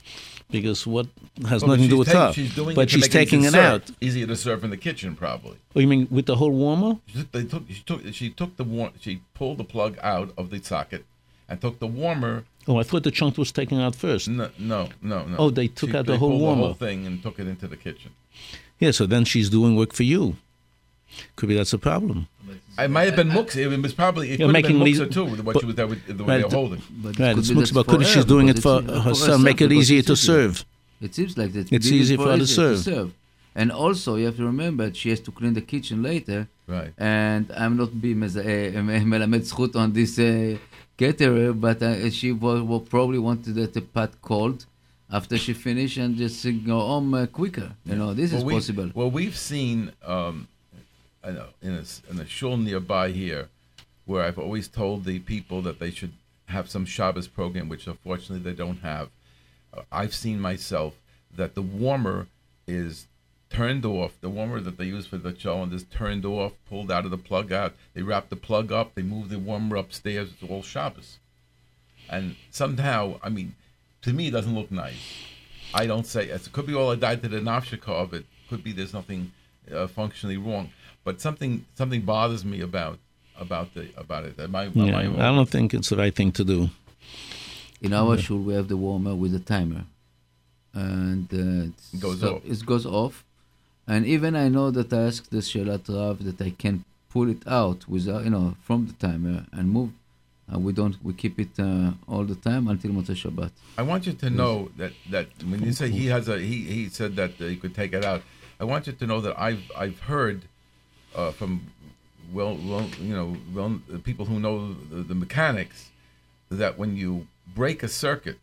because what has Well, nothing to do with ta- her. She's doing but she's taking it, out. Easier to serve in the kitchen, probably. Oh, you mean with the whole warmer? She took, she took she took the war, she pulled the plug out of the socket, and took the warmer. Oh, I thought the chunk was taken out first. No, no, no. no. Oh, they took She- out the whole warmer. the whole thing and took it into the kitchen. Yeah, so then she's doing work for you. Could be that's a problem. It might have been Mooks. It was probably it You're could have been too. What but, she was with the way right, they're holding. But right, it's Mooks, but couldn't she's doing it for her son? Make it easier to serve. It seems like that. It's easy for her to serve. And also, you have to remember she has to clean the kitchen later. Right. And I'm not being melamed on this uh, caterer, but uh, she will, will, probably wanted that the pot cold after she finishes and just go home uh, quicker. You know, this well, is possible. Well, we've seen um, I know, in a, in a shul nearby here, where I've always told the people that they should have some Shabbos program, which unfortunately they don't have. Uh, I've seen myself that the warmer is turned off. The warmer that they use for the cholent is turned off, pulled out of the plug out. They wrap the plug up. They move the warmer upstairs. It's all Shabbos. And somehow, I mean, to me, it doesn't look nice. I don't say it could be all I died to the nafshika of it. Could be there's nothing uh, functionally wrong, but something something bothers me about about the about it. Am I, am Yeah, I I don't think it's the right thing to do. In our shul, we have the warmer with a timer, and uh, It goes so off. It goes off, and even I know that I asked the shelat rav that I can pull it out without, you know, from the timer and move. Uh, we don't. We keep it uh, all the time until Motzei Shabbat. I want you to know that that when you say he has a he he said that uh, he could take it out. I want you to know that I've I've heard uh, from well, well you know well the people who know the, the mechanics that when you break a circuit,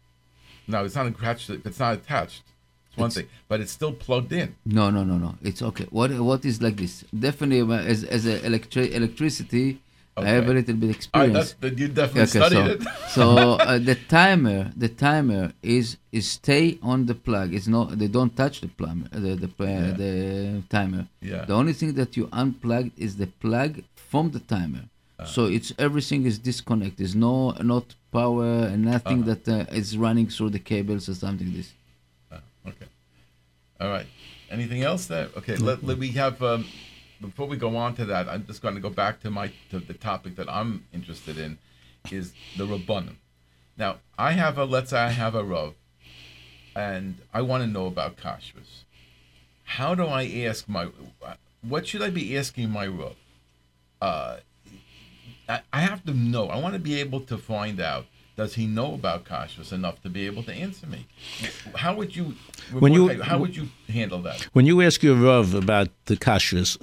now it's not attached. It's not attached. It's one It's- thing, but it's still plugged in. No, no, no, no. It's okay. What what is like this? Definitely, uh, as as a electri- electricity, I have a little bit experience. that you definitely Okay, studied so, it. so uh, the timer, the timer is is stay on the plug. It's not they don't touch the plumber, the the, uh, Yeah. the timer. Yeah. The only thing that you unplug is the plug from the timer. Ah. so it's everything is disconnected. There's no not power and nothing Uh-huh. that uh, is running through the cables or something. Like this. Okay. All right. Anything else there? Okay. Let, let we have. Um, before we go on to that, I'm just going to go back to my to the topic that I'm interested in, is the rabbanim. Now, I have a let's say I have a rav, and I want to know about kashrus. How do I ask my? What should I be asking my rav? Uh, I, I have to know. I want to be able to find out. Does he know about kashrus enough to be able to answer me? How would you? When you- how would you handle that? When you ask your Rav about the kashrus,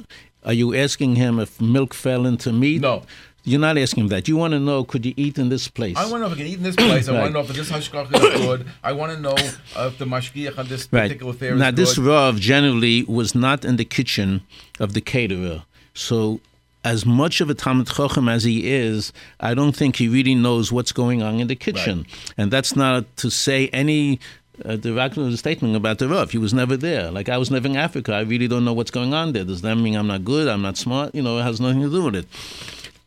are you asking him if milk fell into meat? No. You're not asking him that. You want to know, could you eat in this place? I want to know if I can eat in this place. I want to know if this hashkach is good. I want to know if the mashgiach on this Right. particular fair Now, this good. Rav generally was not in the kitchen of the caterer. So, as much of a Talmud Chochem as he is, I don't think he really knows what's going on in the kitchen. And that's not to say any uh, derogatory statement about the Rav. He was never there. Like, I was never in Africa. I really don't know what's going on there. Does that mean I'm not good? I'm not smart? You know, it has nothing to do with it.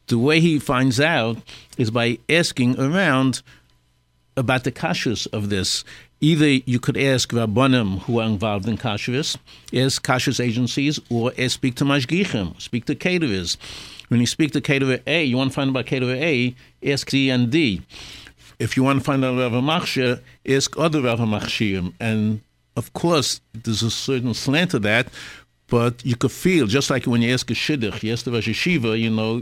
The way he finds out is by asking around about the kashrus of this. Either you could ask Rabbanim who are involved in kashrus, ask kashrus agencies, or ask, speak to mashgichim, speak to caterers. When you speak to caterer A, you want to find out about caterer A, ask C and D. If you want to find out Rav Machshir, ask other Rav Machshirim. And of course, there's a certain slant to that, but you could feel, just like when you ask a shidduch, you ask the Rosh you know,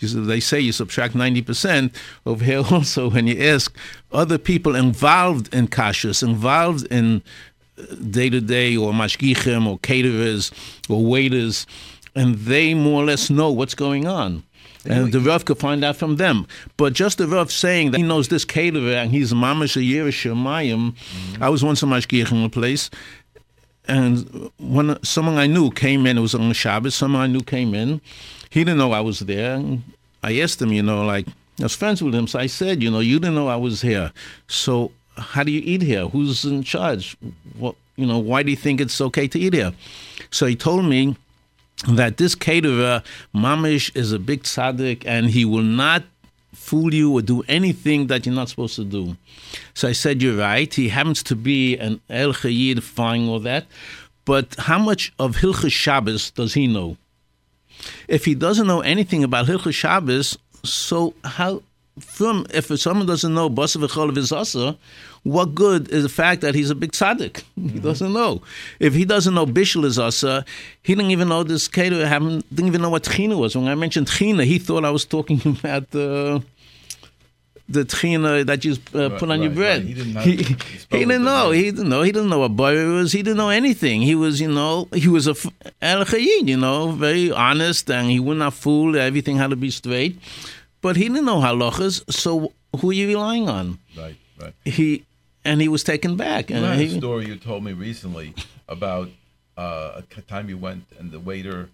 they say you subtract 90%. Over here also, when you ask other people involved in kashrus, involved in day to day or mashgichim or caterers or waiters, and they more or less know what's going on. And the Rav could find out from them. But just the Rav saying that he knows this caterer and he's mamash a Shemayim. Mm-hmm. I was once a mashgiach in a place, and when someone I knew came in, it was on Shabbos, someone I knew came in. He didn't know I was there. I asked him, you know, like, I was friends with him, so I said, you know, you didn't know I was here. So how do you eat here? Who's in charge? What, you know, why do you think it's okay to eat here? So he told me that this caterer, Mamish, is a big tzaddik and he will not fool you or do anything that you're not supposed to do. So I said, You're right. He happens to be an El Chayid, fine all that. But how much of Hilchah Shabbos does he know? If he doesn't know anything about Hilchah Shabbos, so how from if someone doesn't know Basav Echol of what good is the fact that he's a big tzaddik? Mm-hmm. He doesn't know. If he doesn't know Bishul is Asa, he didn't even know this Keter, didn't even know what Tchina was. When I mentioned Tchina, he thought I was talking about the. the tchina that you uh, put on right, your bread. Right. He didn't, he, he didn't know. He didn't know. He didn't know what borer was. He didn't know anything. He was, you know, he was a el you know, very honest, and he would not fool. Everything had to be straight, but he didn't know halachas. So who are you relying on? Right, right. He and he was taken back. And he, a story you told me recently about uh, a time you went and the waiter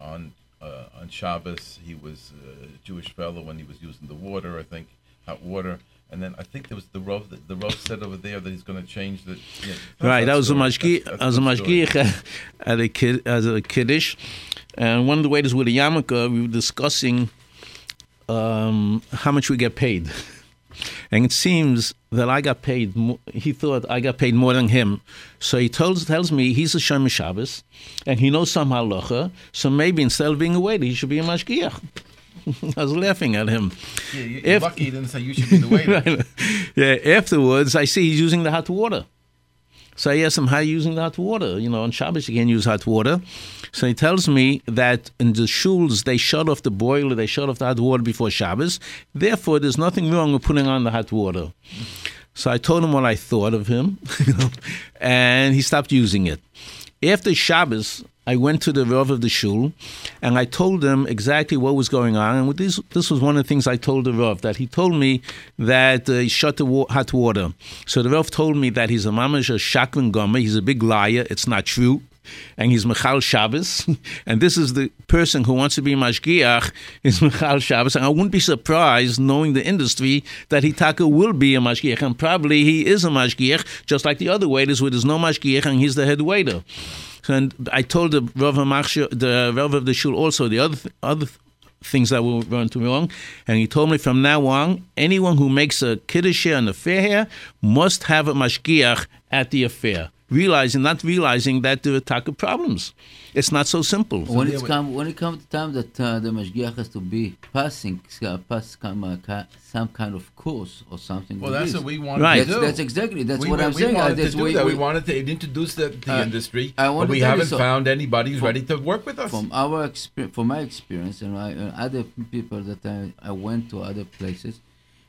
on uh, on Shabbos, he was a Jewish fellow when he was using the water, I think, hot water. And then I think there was the Rav. The, the Rav said over there that he's going to change the. Yeah, right, that, was a mashgi. I was a at a kid as a kiddush, and one of the waiters with a yarmulke, we were discussing um, how much we get paid. And it seems that I got paid. he thought I got paid more than him, so he tells tells me he's a Shomer Shabbos, and he knows some halacha. So maybe instead of being a waiter, he should be a mashgiach. I was laughing at him. Yeah, you're if, lucky he didn't say you should be the waiter. yeah. Afterwards, I see he's using the hot water. So I asked him, how are you using hot water? You know, on Shabbos you can't use hot water. So he tells me that in the shuls they shut off the boiler, they shut off the hot water before Shabbos. Therefore, there's nothing wrong with putting on the hot water. So I told him what I thought of him, and he stopped using it. After Shabbos, I went to the Rav of the Shul, and I told him exactly what was going on. And this, this was one of the things I told the Rav, that he told me that uh, he shut the wa- hot water. So the Rav told me that he's a mamash, a shakran gamur, he's a big liar, it's not true. And he's Michal Shabbos, and this is the person who wants to be Mashgiach is Michal Shabbos. And I wouldn't be surprised, knowing the industry, that Hitaka will be a Mashgiach, and probably he is a Mashgiach, just like the other waiters, where there's no Mashgiach and he's the head waiter. And I told the Rav the Rav of the Shul also the other th- other th- things that were going to wrong, and he told me from now on, anyone who makes a kiddush and a fair here must have a mashgiach at the affair realizing, not realizing that there are taka problems. It's not so simple. When it's come, when it comes to time that uh, the mashgiach has to be passing, uh, pass some, uh, some kind of course or something. Well, like that's this. what we wanted right. to do. That's exactly that's we, what I'm we saying. Wanted to do we, that. We, we, wanted to introduce the, the uh, industry, I but we haven't so found anybody who's from, ready to work with us. From our experience, from my experience, and, I, and other people that I, I went to other places,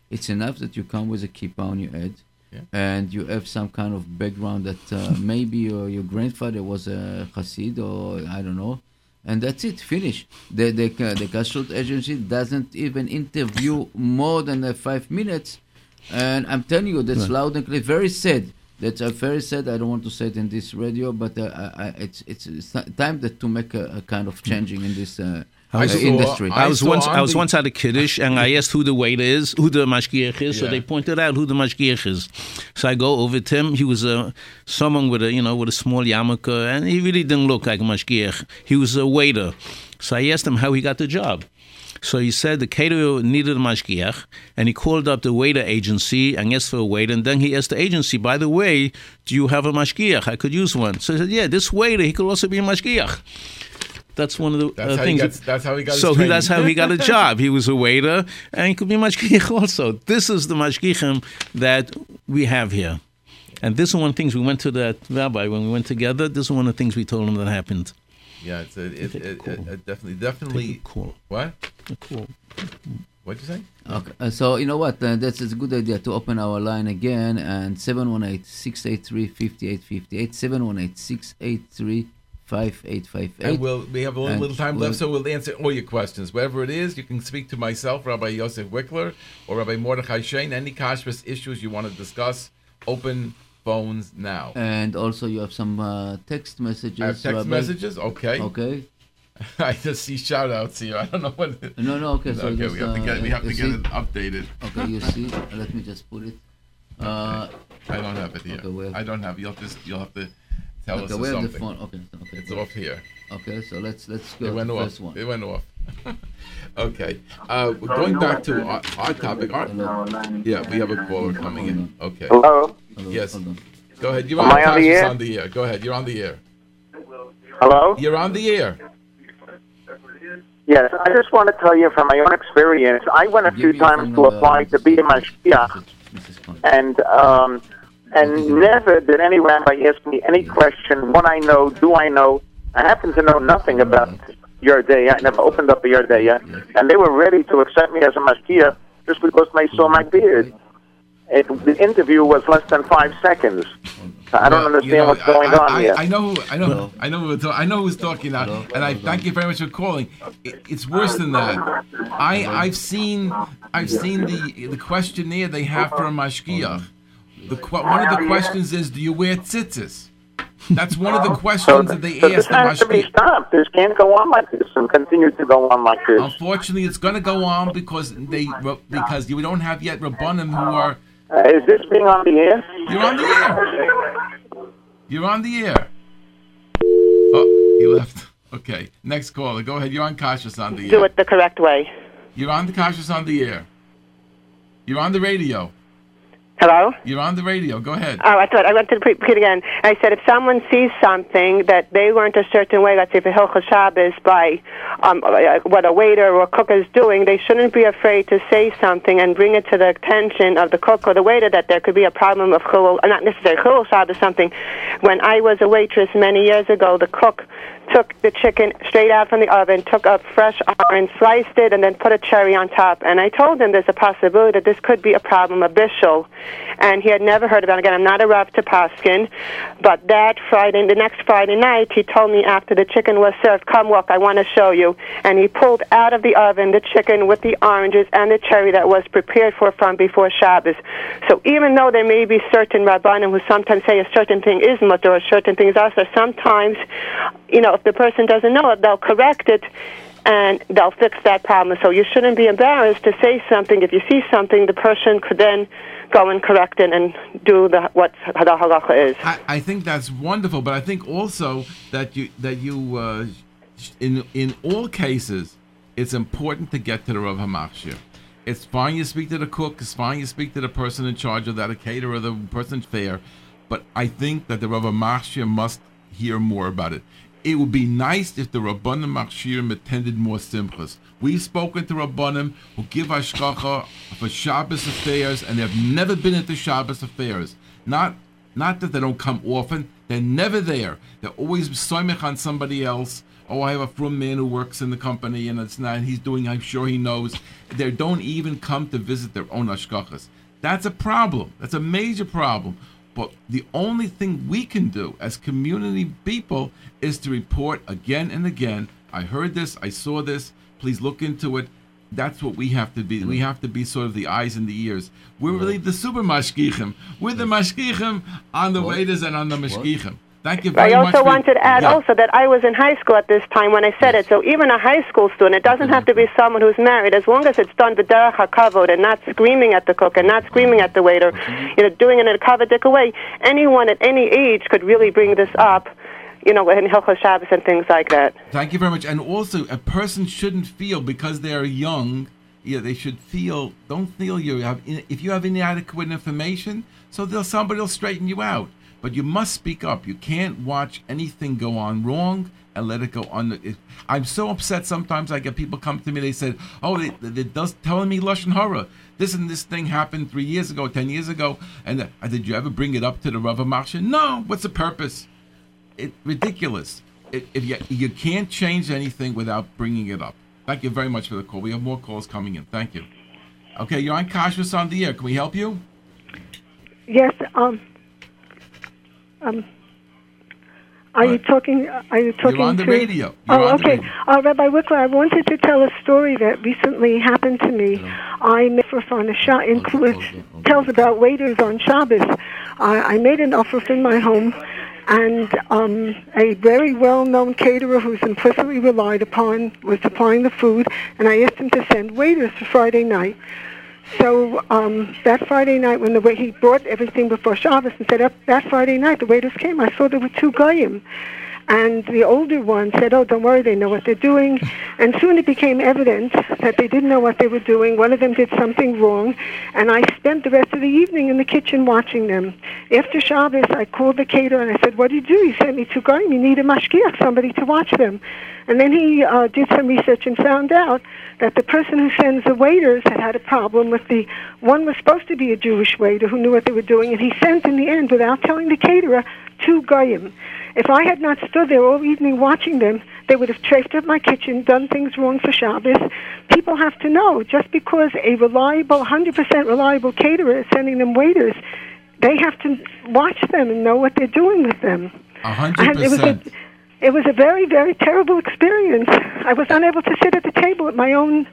it's enough that you come with a kippah on your head yeah. and you have some kind of background that uh, maybe your, your grandfather was a Hasid or I don't know, and that's it. Finish. The the the kashrut agency doesn't even interview more than uh, five minutes, and I'm telling you that's right. loud and clear. Very sad. That's uh, very sad. I don't want to say it in this radio, but uh, I, I, it's, it's, it's time that to make a, a, kind of changing in this. Uh, I uh, saw, industry. I, I was once I was once at a kiddush and I asked who the waiter is, who the mashgiach is. Yeah. So they pointed out who the mashgiach is. So I go over to him. He was a someone with a you know with a small yarmulke, and he really didn't look like a mashgiach. He was a waiter. So I asked him how he got the job. So he said the caterer needed a mashgiach, and he called up the waiter agency and asked for a waiter. And then he asked the agency, by the way, do you have a mashgiach? I could use one. So he said, yeah, this waiter, he could also be a mashgiach. That's one of the That's, uh, how, things. he got, that's how he got his so he, that's how he got a job. He was a waiter, and he could be mashgiach also. This is the mashgichim that we have here. And this is one of the things we went to that rabbi when we went together. This is one of the things we told him that happened. Yeah, it's a, it, Take a it, call. it, it definitely, Take definitely. a call. What? A call. What'd you say? Okay, uh, so you know what? Uh, that's a good idea to open our line again and 718-683-5858, 718-683-5858. And we'll, we have a little, little time we'll- left, so we'll answer all your questions. Whatever it is, you can speak to myself, Rabbi Yosef Wikler, or Rabbi Mordechai Shain. Any kashrus issues you want to discuss, open phones now. And also you have some uh, text messages. I have text Rabbi. messages. Okay. Okay. I just see shout outs here. I don't know what. No, no, okay. So okay, just, we have to uh, get we have to get it updated. Okay, you see. Let me just put it. Uh, I don't have it here. Okay, have- I don't have. You'll just you'll have to tell okay, us we have the phone. Okay, okay. It's off here. Okay, so let's let's go It went the off. first one. It went off. okay. Uh, going back to our, our topic. Our, yeah, we have a caller coming in. Okay. Hello? Hello, Yes. Hold. Go ahead. You're Am on, I on the air? on the air. Go ahead. You're on the air. Hello? You're on the air. Yes, I just want to tell you from my own experience, I went a Give few times to apply to be a Mrs. mashgiach, Mrs. Khan. and um, and mm-hmm. never did any rabbi ask me any question. What I know, do I know? I happen to know nothing mm-hmm. about your day. I never opened up a your day yet, and they were ready to accept me as a mashgiach just because they saw my mm-hmm. beard. It, the interview was less than five seconds. I don't Well, understand you know, what's going I, on I, here. I know, I know, Hello? I know, who, I know who's talking now, Hello? and I Hold thank you very much for calling. It, it's worse than that. I, I've seen, I've seen the the questionnaire they have for a mashgiach. The que- one of the questions is, do you wear tzitzis? That's one of the So, questions that they so this ask the has to be stopped. This can't go on like this and continue to go on like this. Unfortunately, it's going to go on because they because you don't have yet rabbanim who are. Uh, is this being on the air? You're on the air. You're on the air. Oh, he left. Okay, next caller. Go ahead. You're on Kashrus on the do air. Do it the correct way. You're on the Kashrus on the air. You're on the radio. Hello? You're on the radio. Go ahead. Oh, I thought I went to the repeat again. I said if someone sees something that they weren't a certain way, let's say for Hilchot Shabbos, by um, what a waiter or a cook is doing, they shouldn't be afraid to say something and bring it to the attention of the cook or the waiter that there could be a problem of chulul, uh, not necessarily chulul Shabbos, something. When I was a waitress many years ago, the cook took the chicken straight out from the oven, took a fresh orange, sliced it, and then put a cherry on top. And I told him there's a possibility that this could be a problem, a bishul. And he had never heard about it. Again, I'm not a Rav to Paskin, but that Friday, the next Friday night, he told me after the chicken was served, come look, I want to show you. And he pulled out of the oven the chicken with the oranges and the cherry that was prepared for from before Shabbos. So even though there may be certain Rabbanim who sometimes say a certain thing is mutter or certain thing is also, sometimes, you know, if the person doesn't know it, they'll correct it and they'll fix that problem. So you shouldn't be embarrassed to say something. If you see something, the person could then go and correct it and do the what the halacha is. I, I think that's wonderful, but I think also that you that you uh, in in all cases it's important to get to the Rav Hamachshir. It's fine you speak to the cook. It's fine you speak to the person in charge of that, a caterer, the person fair. But I think that the Rav Hamachshir must hear more about it. It would be nice if the Rabbanim Machshirim attended more simchas. We've spoken to Rabbanim who give Hashgacha for Shabbos affairs, and they've never been at the Shabbos affairs. Not not that they don't come often, they're never there. They're always soimich on somebody else. Oh, I have a frum man who works in the company, and it's not. He's doing. I'm sure he knows. They don't even come to visit their own ashkachas. That's a problem. That's a major problem. But the only thing we can do as community people is to report again and again. I heard this. I saw this. Please look into it. That's what we have to be. We mm-hmm. have to be sort of the eyes and the ears. We're mm-hmm. really the super mashgichim. We're the mm-hmm. mashgichim on the What? waiters and on the mashgichim. Thank you I very much. also wanted to add Yeah. also that I was in high school at this time when I said it. So even a high school student, it doesn't have to be someone who's married, as long as it's done b'derech hakavod and not screaming at the cook and not screaming at the waiter, you know, doing it in a kavadik way. Anyone at any age could really bring this up you know, in Hilchot Shabbos and things like that. Thank you very much. And also, a person shouldn't feel because they're young. Yeah, they should feel. Don't feel you have. If you have inadequate information, so they'll somebody will straighten you out. But you must speak up. You can't watch anything go on wrong and let it go on. I'm so upset. Sometimes I get people come to me. They said, "Oh, they, they does telling me lashon hara. This and this thing happened three years ago, ten years ago." And uh, did you ever bring it up to the Rav Marsha? No. What's the purpose? It ridiculous. It, if you you can't change anything without bringing it up. Thank you very much for the call. We have more calls coming in. Thank you. Okay, you're on Kashrus on the air. Can we help you? Yes. Um. Um. Are you talking? Are you talking? You're on the to, radio. You're oh, okay. radio. Uh, Rabbi Wikler, I wanted to tell a story that recently happened to me. I made on a shot includes tells about waiters on Shabbos. I, I made an offer in my home, and um, a very well-known caterer who's implicitly relied upon was supplying the food, and I asked him to send waiters for Friday night. So um, that Friday night, when the way he brought everything before Shabbos and said, up that Friday night the waiters came. I saw there were two goyim, and the older one said, "Oh, don't worry, they know what they're doing." And soon it became evident that they didn't know what they were doing. One of them did something wrong, and I spent the rest of the evening in the kitchen watching them. After Shabbos, I called the caterer and I said, "What do you do?" He sent me two goyim. You need a mashgiach, somebody to watch them. And then he uh, did some research and found out that the person who sends the waiters had had a problem with the one was supposed to be a Jewish waiter who knew what they were doing, and he sent in the end, without telling the caterer, two goyim. If I had not stood there all evening watching them, they would have traced up my kitchen, done things wrong for Shabbos. People have to know just because a reliable, 100% reliable caterer is sending them waiters, they have to watch them and know what they're doing with them. A hundred And it was a, percent. it was a very, very terrible experience. I was unable to sit at the table at my own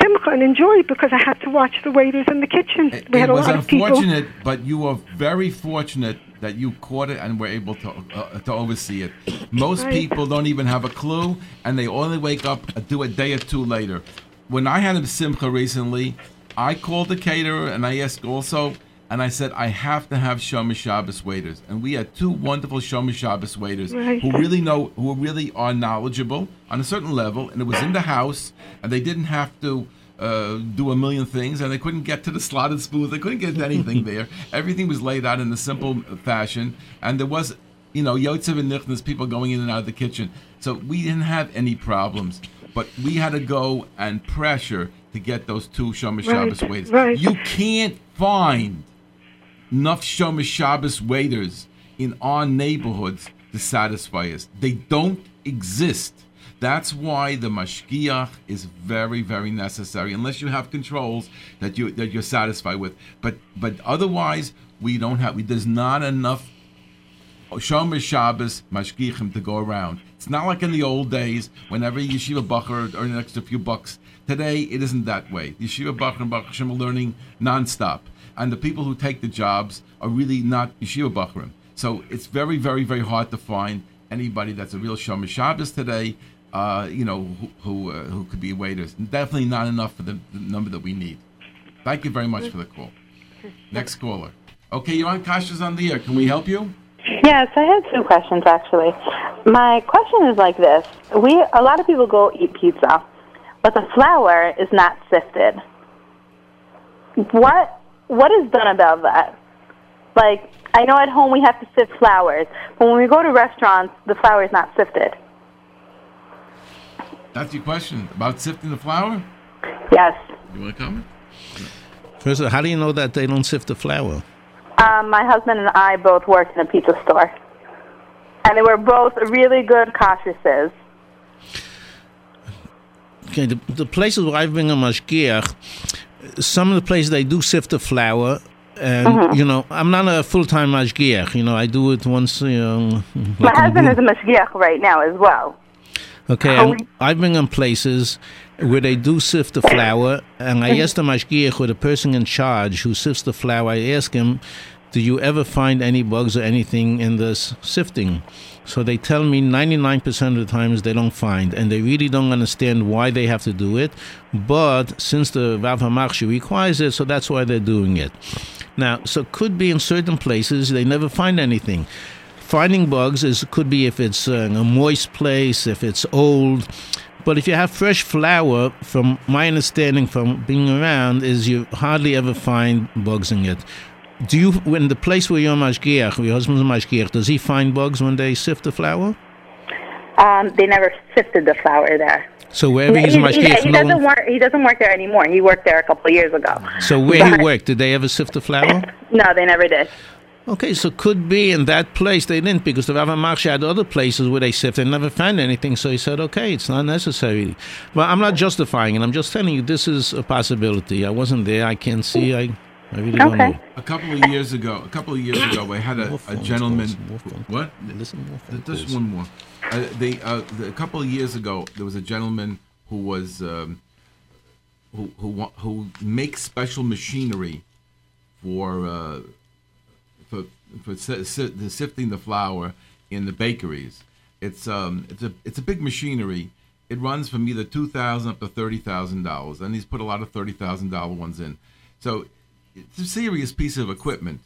simcha and enjoy it because I had to watch the waiters in the kitchen. It, we had it a was lot of people. unfortunate, but you were very fortunate that you caught it and were able to uh, to oversee it. Most Right. people don't even have a clue, and they only wake up uh, do a day or two later. When I had a simcha recently, I called the caterer and I asked also, and I said I have to have Shomer Shabbos waiters, and we had two wonderful Shomer Shabbos waiters Right. who really know, who really are knowledgeable on a certain level, and it was in the house, and they didn't have to uh, do a million things, and they couldn't get to the slotted spoons. They couldn't get anything there. Everything was laid out in a simple fashion, and there was, you know, Yotzev and Nichnas, people going in and out of the kitchen. So we didn't have any problems, but we had to go and pressure to get those two Shomer Shabbos Right, waiters. right. You can't find enough Shomer Shabbos waiters in our neighborhoods to satisfy us. They don't exist. That's why the mashgiach is very, very necessary, unless you have controls that you that you're satisfied with. But but otherwise, we don't have. We, there's not enough Shomer Shabbos mashgichim to go around. It's not like in the old days when every yeshiva bacher earned an extra few bucks. Today, it isn't that way. Yeshiva bacher and bacher are learning nonstop, and the people who take the jobs are really not yeshiva bacherim. So it's very, very, very hard to find anybody that's a real Shomer Shabbos today. Uh, you know who who, uh, who could be waiters. Definitely not enough for the, the number that we need. Thank you very much for the call. Next caller. Okay, you're on Kashrus on the air. Can we help you? Yes, I had two questions actually. My question is like this: We a lot of people go eat pizza, but the flour is not sifted. What what is done about that? Like I know at home we have to sift flours, but when we go to restaurants, the flour is not sifted. That's your question about sifting the flour. Yes. You want to comment? First, of all, how do you know that they don't sift the flour? Um, my husband and I both worked in a pizza store, and they were both really good cautious's. Okay, the, the places where I've been a mashgiach, some of the places they do sift the flour, and you know I'm not a full time mashgiach. You know I do it once. You know, My like in husband blue- is a mashgiach right now as well. Okay, and I've been in places where they do sift the flour, and I asked the mashgiach or the person in charge who sifts the flour. I ask him, "Do you ever find any bugs or anything in this sifting?" So they tell me 99% of the times they don't find, and they really don't understand why they have to do it. But since the Rav HaMachshir requires it, so that's why they're doing it. Now, so could be in certain places they never find anything finding bugs is could be if it's uh, in a moist place, if it's old. But if you have fresh flour, from my understanding from being around, is you hardly ever find bugs in it. Do you, when the place where you're mashgiach, your husband's mashgiach, does he find bugs when they sift the flour? Um, they never sifted the flour there. So wherever he's he, mashgiach, he, he no doesn't work. He doesn't work there anymore. He worked there a couple of years ago. So where he worked, did they ever sift the flour? No, they never did. Okay, so could be in that place they didn't because the Rav Marsha had other places where they sifted and never found anything. So he said, okay, it's not necessary. But I'm not justifying it. I'm just telling you this is a possibility. I wasn't there. I can't see. I, I really don't Okay. know. A couple of years ago, a couple of years ago, I had a, a gentleman. calls, more phone What? Listen, more phone Just one more. Uh, they, uh, the, a couple of years ago, there was a gentleman who was um, who who who makes special machinery for uh, for the sifting the flour in the bakeries. It's um it's a it's a big machinery. It runs from either two thousand up to thirty thousand dollars, and he's put a lot of thirty thousand dollar ones in. So it's a serious piece of equipment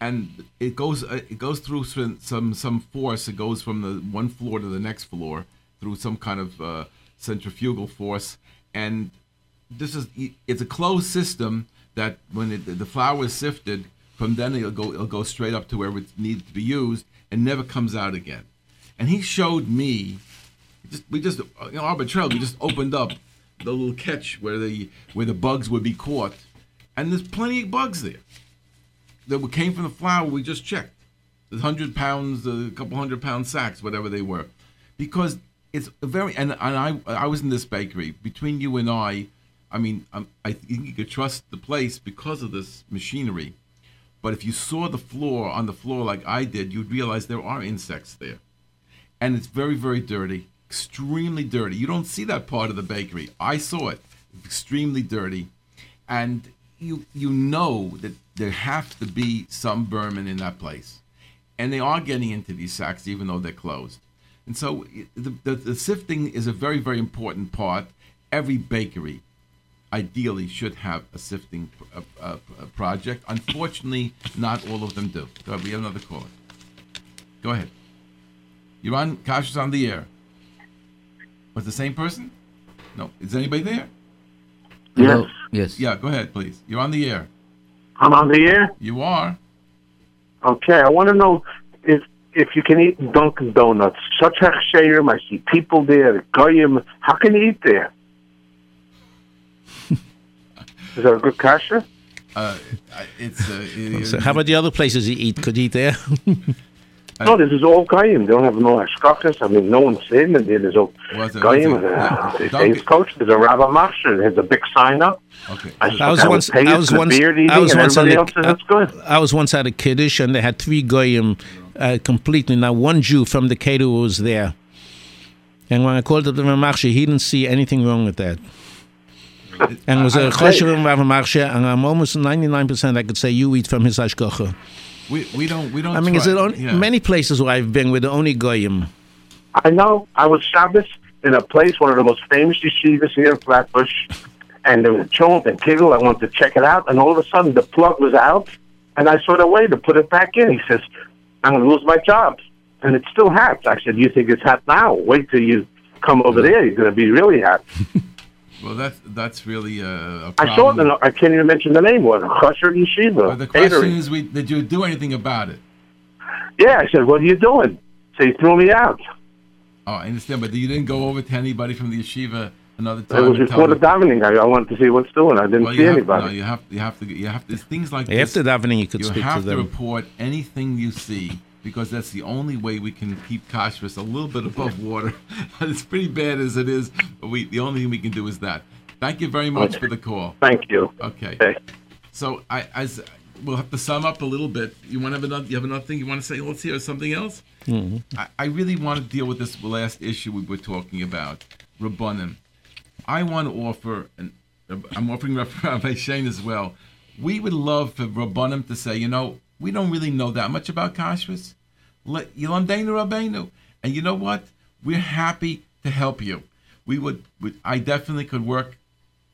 and it goes uh, it goes through some some some force. It goes from the one floor to the next floor through some kind of uh, centrifugal force, and this is it's a closed system that when it, the flour is sifted, from then it'll go it'll go straight up to where it needs to be used and never comes out again. And he showed me, just we just you know arbitrarily we just opened up the little catch where the where the bugs would be caught, and there's plenty of bugs there that came from the flour we just checked. The hundred pounds, a couple hundred pound sacks, whatever they were, because it's very and, and I I was in this bakery between you and I. I mean, um, I think you could trust the place because of this machinery. But if you saw the floor on the floor like I did, you'd realize there are insects there, and it's very very dirty, extremely dirty. You don't see that part of the bakery. I saw it, extremely dirty, and you you know that there have to be some vermin in that place, and they are getting into these sacks even though they're closed. And so the, the, the sifting is a very very important part. Every bakery, ideally, should have a sifting uh, uh, uh, project. Unfortunately, not all of them do. So we have another caller. Go ahead. You're on. Kash is on the air. Was the same person? No. Is anybody there? Hello? Yes. Yeah. Go ahead, please. You're on the air. I'm on the air. You are. Okay, I want to know if if you can eat Dunkin' Donuts. Such a shayrim. I see people there. Goyim. How can you eat there? Is that a good kasha? Uh, it's. Uh, it- So how about the other places you eat? Could you eat there? No, this is all Goyim. They don't have no ashkakas. I mean, no one's saying that there. There's all Was it- Goyim. was it- yeah, they say Dunkin'- it's coach. There's a Rabbi Marsha. There's a big sign up. Okay. I, I was once. I was once. I was once at everybody a, else says it's good. I was once at a kiddush and they had three goyim uh, completely. Now one Jew from the caterer was there, and when I called up the Ramarsha, he didn't see anything wrong with that. And it was a choshev Ramarsha, and I'm almost 99 percent I could say you eat from his ashkocha. We, we don't we don't. I mean, is try- it on, yeah. many places where I've been with the only goyim? I know. I was Shabbos in a place, one of the most famous yeshivas here in Flatbush, and there was a chont and kiggle. I wanted to check it out, and all of a sudden the plug was out, and I saw the way to put it back in. He says, "I'm going to lose my job," and it's still hot. I said, "You think it's hot now? Wait till you come over there. You're going to be really hot." Well, that's that's really a, a I saw it. problem. In, I can't even mention the name. It was a Chosher Yeshiva. But the question catering. is, we did you do anything about it? yeah, I said, "What are you doing?" So he threw me out. Oh, I understand, but you didn't go over to anybody from the yeshiva another time. It time. was before the them- davening. I, I wanted to see what's doing. I didn't Well, see have, anybody. No, you have you have to you have to things like After this. davening, you could you speak to have to them. report anything you see because that's the only way we can keep kashrus a little bit above water. it's pretty bad as it is, but we the only thing we can do is that. Thank you very much for the call. Thank you. Okay. Okay. So I as we'll have to sum up a little bit. You want to have another? You have another thing you want to say? Let's hear something else. Mm-hmm. I, I really want to deal with this last issue we were talking about, Rabbanim. I want to offer, and I'm offering Rabbi Shain as well. We would love for Rabbanim to say, you know, we don't really know that much about kashrus. And you know what? We're happy to help you. We would, I definitely could work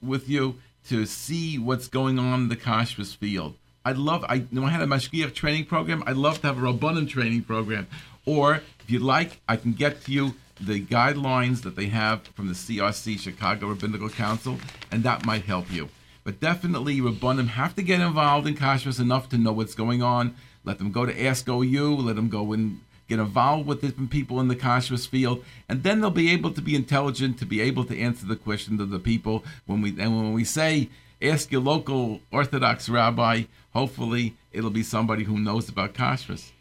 with you to see what's going on in the kashrus field. I'd love. I know I had a mashgiach training program. I'd love to have a rabbanim training program. Or if you'd like, I can get to you the guidelines that they have from the CRC Chicago Rabbinical Council, and that might help you. But definitely, rabbanim have to get involved in kashrus enough to know what's going on. Let them go to Ask OU. Let them go and get involved with different people in the kashrus field, and then they'll be able to be intelligent to be able to answer the questions of the people. When we and when we say ask your local Orthodox rabbi, hopefully it'll be somebody who knows about kashrus.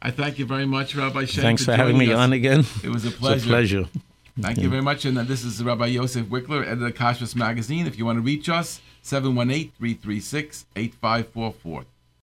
I thank you very much, Rabbi Shain. Thanks for, having me us. on again. It was a pleasure. It's a pleasure. Thank you very much. And uh, this is Rabbi Yosef Wikler, editor of Kashrus Magazine. If you want to reach us, 718 336 8544.